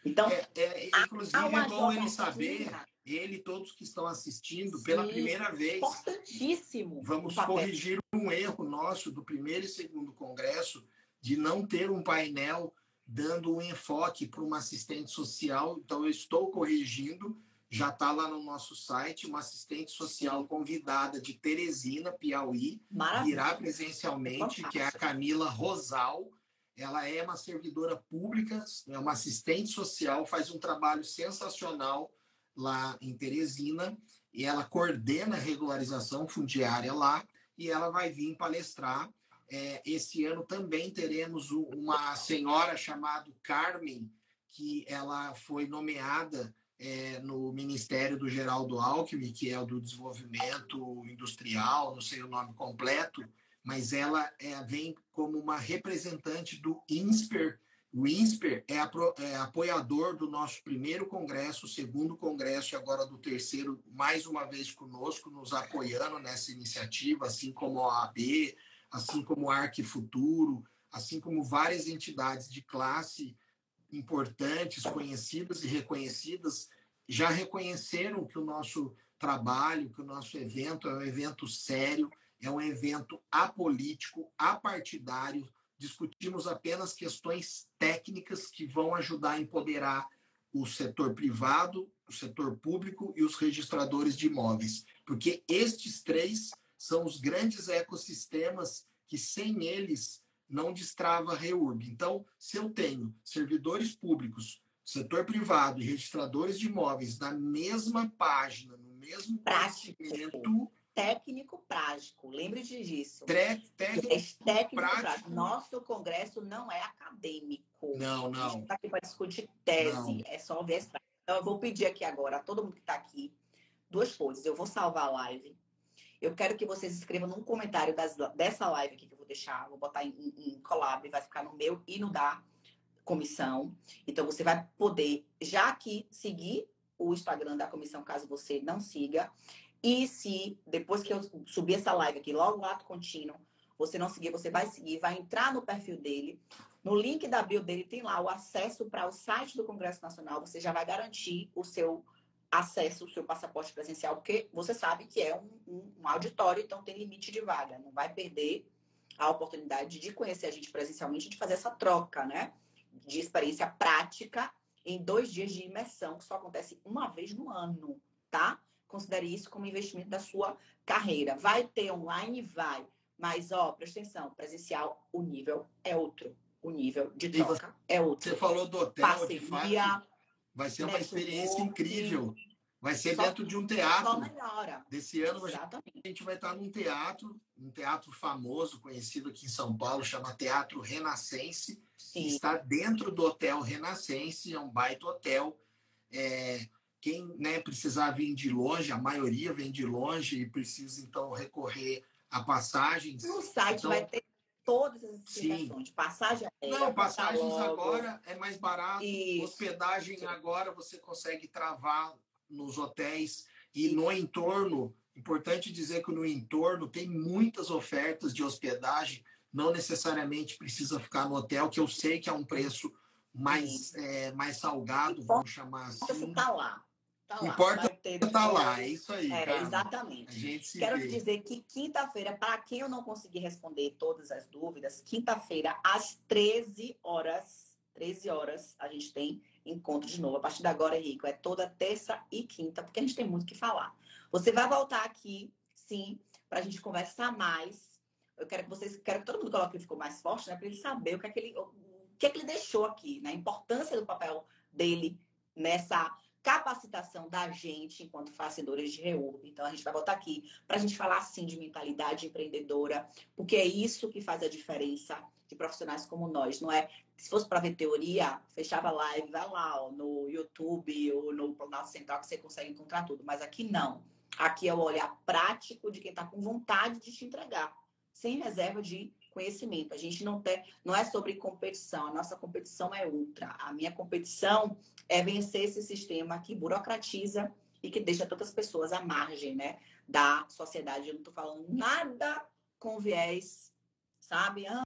Então, é, é, inclusive é bom ele saber, ele e todos que estão assistindo Sim, pela primeira vez. Importantíssimo. Vamos corrigir um erro nosso do primeiro e segundo congresso de não ter um painel dando um enfoque para uma assistente social. Então, eu estou corrigindo já está lá no nosso site, uma assistente social convidada de Teresina, Piauí, Maravilha. irá presencialmente, que é a Camila Rosal. Ela é uma servidora pública, é uma assistente social, faz um trabalho sensacional lá em Teresina, e ela coordena a regularização fundiária lá, e ela vai vir palestrar. É, esse ano também teremos uma senhora chamada Carmen, que ela foi nomeada é, no Ministério do Geraldo Alckmin, que é o do Desenvolvimento Industrial, não sei o nome completo, mas ela é, vem como uma representante do INSPER. O INSPER é, é apoiador do nosso primeiro congresso, segundo congresso e agora do terceiro, mais uma vez conosco, nos apoiando nessa iniciativa, assim como a OAB, assim como a Futuro, assim como várias entidades de classe importantes, conhecidas e reconhecidas, já reconheceram que o nosso trabalho, que o nosso evento é um evento sério, é um evento apolítico, apartidário. Discutimos apenas questões técnicas que vão ajudar a empoderar o setor privado, o setor público e os registradores de imóveis, porque estes três são os grandes ecossistemas que sem eles não destrava a REURB. Então, se eu tenho servidores públicos, setor privado e registradores de imóveis na mesma página, no mesmo prático. conhecimento técnico prático. Lembre disso. Tre técnico, é técnico prático. prático. Nosso congresso não é acadêmico. Não, não. A gente está aqui para discutir tese. Não. É só ver prático. Então, eu vou pedir aqui agora a todo mundo que está aqui duas coisas. Eu vou salvar a live. Eu quero que vocês escrevam num comentário das, dessa live aqui que deixar. Vou botar em, em, collab, vai ficar no meu e no da comissão. Então, você vai poder já aqui seguir o Instagram da comissão, caso você não siga. E se, depois que eu subir essa live aqui, logo no ato contínuo, você não seguir, você vai seguir, vai entrar no perfil dele. No link da bio dele tem lá o acesso para o site do Congresso Nacional. Você já vai garantir o seu acesso, o seu passaporte presencial, porque você sabe que é um, um, um auditório, então tem limite de vaga. Não vai perder a oportunidade de conhecer a gente presencialmente, de fazer essa troca, né? De experiência prática em dois dias de imersão, que só acontece uma vez no ano, tá? considere isso como investimento da sua carreira. Vai ter online? Vai. Mas, ó, presta atenção, presencial, o nível é outro. O nível de troca é outro. Você falou do hotel, Parceria, de fato, vai ser uma experiência incrível. Vai ser só, dentro de um teatro. Desse ano Exatamente. a gente vai estar num teatro, um teatro famoso, conhecido aqui em São Paulo, chama Teatro Renascense. Sim. Está dentro do Hotel Renascense, é um baita hotel. É, quem né, precisar vir de longe, a maioria vem de longe e precisa então recorrer a passagens. No site então, vai ter todas as explicações de passagem aérea. Não, passagens agora é mais barato. Isso. Hospedagem agora você consegue travar nos hotéis e no entorno. Importante dizer que no entorno tem muitas ofertas de hospedagem. Não necessariamente precisa ficar no hotel, que eu sei que é um preço mais, é, mais salgado, vamos chamar assim. Você está lá. Tá Importa estar tá lá, é isso aí. É, exatamente. Quero vê. dizer que quinta-feira, para quem eu não conseguir responder todas as dúvidas, quinta-feira, às 13 horas, 13 horas, a gente tem encontro de novo. A partir de agora, Henrico, é toda terça e quinta, porque a gente tem muito que falar. Você vai voltar aqui, sim, para a gente conversar mais. Eu quero que vocês, quero que todo mundo coloque que ficou mais forte, né? Para ele saber o que é que ele, o que é que ele deixou aqui, né? A importância do papel dele nessa capacitação da gente enquanto fazedores de reúbe. Então, a gente vai voltar aqui para a gente falar, sim, de mentalidade empreendedora, porque é isso que faz a diferença de profissionais como nós, não é? Se fosse para ver teoria, fechava live, vai lá ó, no YouTube ou no Planalto Central que você consegue encontrar tudo. Mas aqui não. Aqui é o olhar prático de quem está com vontade de te entregar, sem reserva de conhecimento. A gente não tem, não é sobre competição, a nossa competição é outra. A minha competição é vencer esse sistema que burocratiza e que deixa tantas pessoas à margem, né, da sociedade. Eu não estou falando nada com viés, sabe, ah,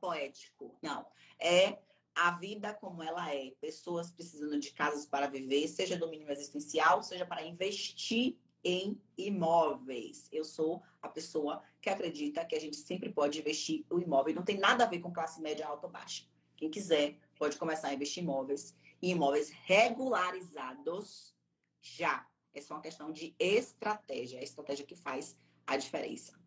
poético. Não, é a vida como ela é. Pessoas precisando de casas para viver, seja do mínimo existencial, seja para investir em imóveis. Eu sou a pessoa que acredita que a gente sempre pode investir o imóvel. Não tem nada a ver com classe média alta ou baixa. Quem quiser pode começar a investir em imóveis e imóveis regularizados já. É só uma questão de estratégia, é a estratégia que faz a diferença.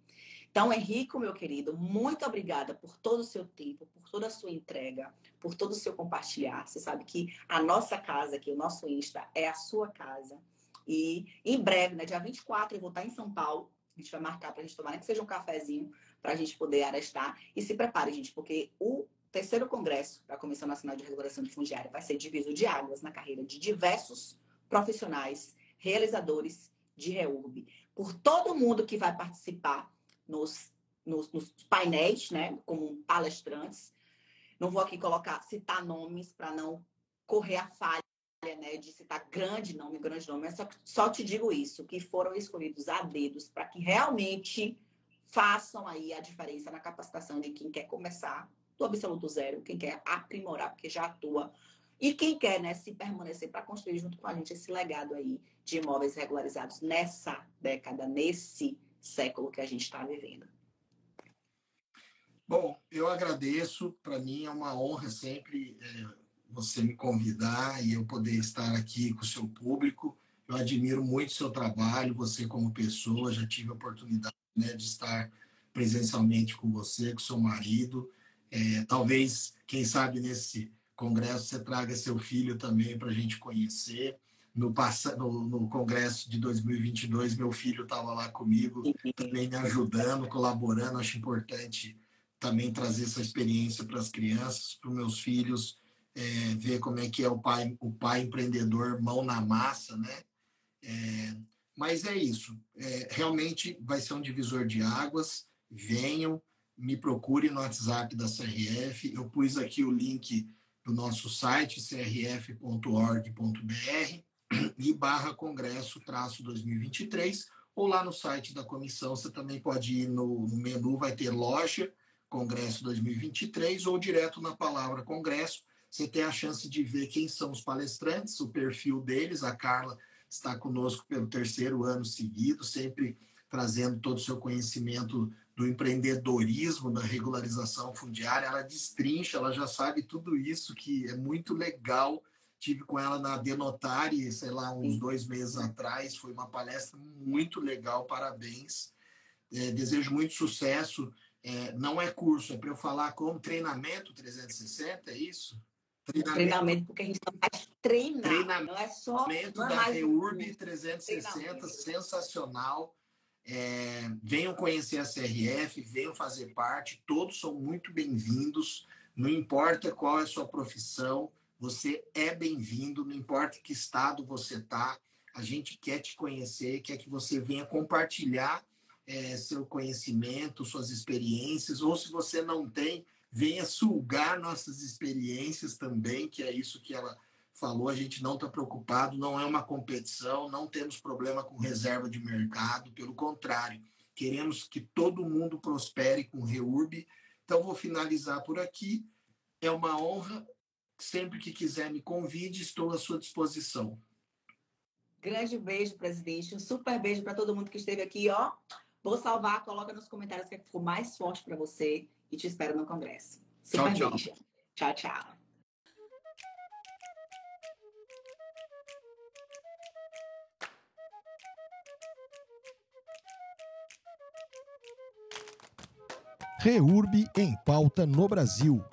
Então, Henrico, meu querido, muito obrigada por todo o seu tempo, por toda a sua entrega, por todo o seu compartilhar. Você sabe que a nossa casa aqui, o nosso Insta, é a sua casa. E em breve, né, dia 24, eu vou estar em São Paulo. A gente vai marcar para a gente tomar, nem que seja um cafezinho, para a gente poder arestar. E se prepare, gente, porque o terceiro congresso da Comissão Nacional de Regulação de Fundiária vai ser diviso de águas na carreira de diversos profissionais, realizadores de REURB. Por todo mundo que vai participar nos, nos, nos painéis, né, como palestrantes. Não vou aqui colocar, citar nomes para não correr a falha né, de citar grande nome, grande nome, mas só, só te digo isso, que foram escolhidos a dedos para que realmente façam aí a diferença na capacitação de quem quer começar do absoluto zero, quem quer aprimorar, porque já atua, e quem quer né, se permanecer para construir junto com a gente esse legado aí de imóveis regularizados nessa década, nesse século que a gente está vivendo. Bom, eu agradeço. Para mim é uma honra sempre é, você me convidar e eu poder estar aqui com o seu público. Eu admiro muito o seu trabalho, você como pessoa. Já tive a oportunidade né, de estar presencialmente com você, com seu marido. É, talvez, quem sabe, nesse congresso você traga seu filho também para a gente conhecer. No, no, no congresso de 2022, meu filho estava lá comigo, também me ajudando, colaborando. Acho importante também trazer essa experiência para as crianças, para os meus filhos, é, ver como é que é o pai, o pai empreendedor, mão na massa, né? É, mas é isso. É, realmente vai ser um divisor de águas. Venham, me procure no WhatsApp da CRF. Eu pus aqui o link do nosso site, crf.org.br e barra congresso traço 2023 ou lá no site da comissão você também pode ir no, no menu, vai ter loja Congresso 2023 ou direto na palavra Congresso. Você tem a chance de ver quem são os palestrantes, o perfil deles. A Carla está conosco pelo terceiro ano seguido, sempre trazendo todo o seu conhecimento do empreendedorismo, da regularização fundiária. Ela destrincha, ela já sabe tudo isso, que é muito legal. Tive com ela na Denotari, sei lá, uns dois meses atrás. Foi uma palestra muito legal, parabéns. É, desejo muito sucesso é, não é curso, é para eu falar como treinamento 360, é isso? Treinamento, treinamento porque a gente não faz treinar, treinamento não é só... Treinamento é da REURB 360, sensacional. É, venham conhecer a CRF, venham fazer parte, todos são muito bem-vindos, não importa qual é a sua profissão, você é bem-vindo, não importa que estado você está, a gente quer te conhecer, quer que você venha compartilhar é, seu conhecimento, suas experiências, ou se você não tem, venha sugar nossas experiências também, que é isso que ela falou, a gente não está preocupado, não é uma competição, não temos problema com reserva de mercado, pelo contrário, queremos que todo mundo prospere com Reurb. Então, vou finalizar por aqui. É uma honra. Sempre que quiser me convide, estou à sua disposição. Grande beijo, presidente. Um super beijo para todo mundo que esteve aqui, ó. Vou salvar, coloca nos comentários o que ficou mais forte para você e te espero no congresso. Super tchau, tchau. Tchau, tchau. Reurb em pauta no Brasil.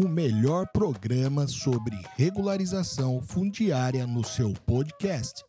O melhor programa sobre regularização fundiária no seu podcast.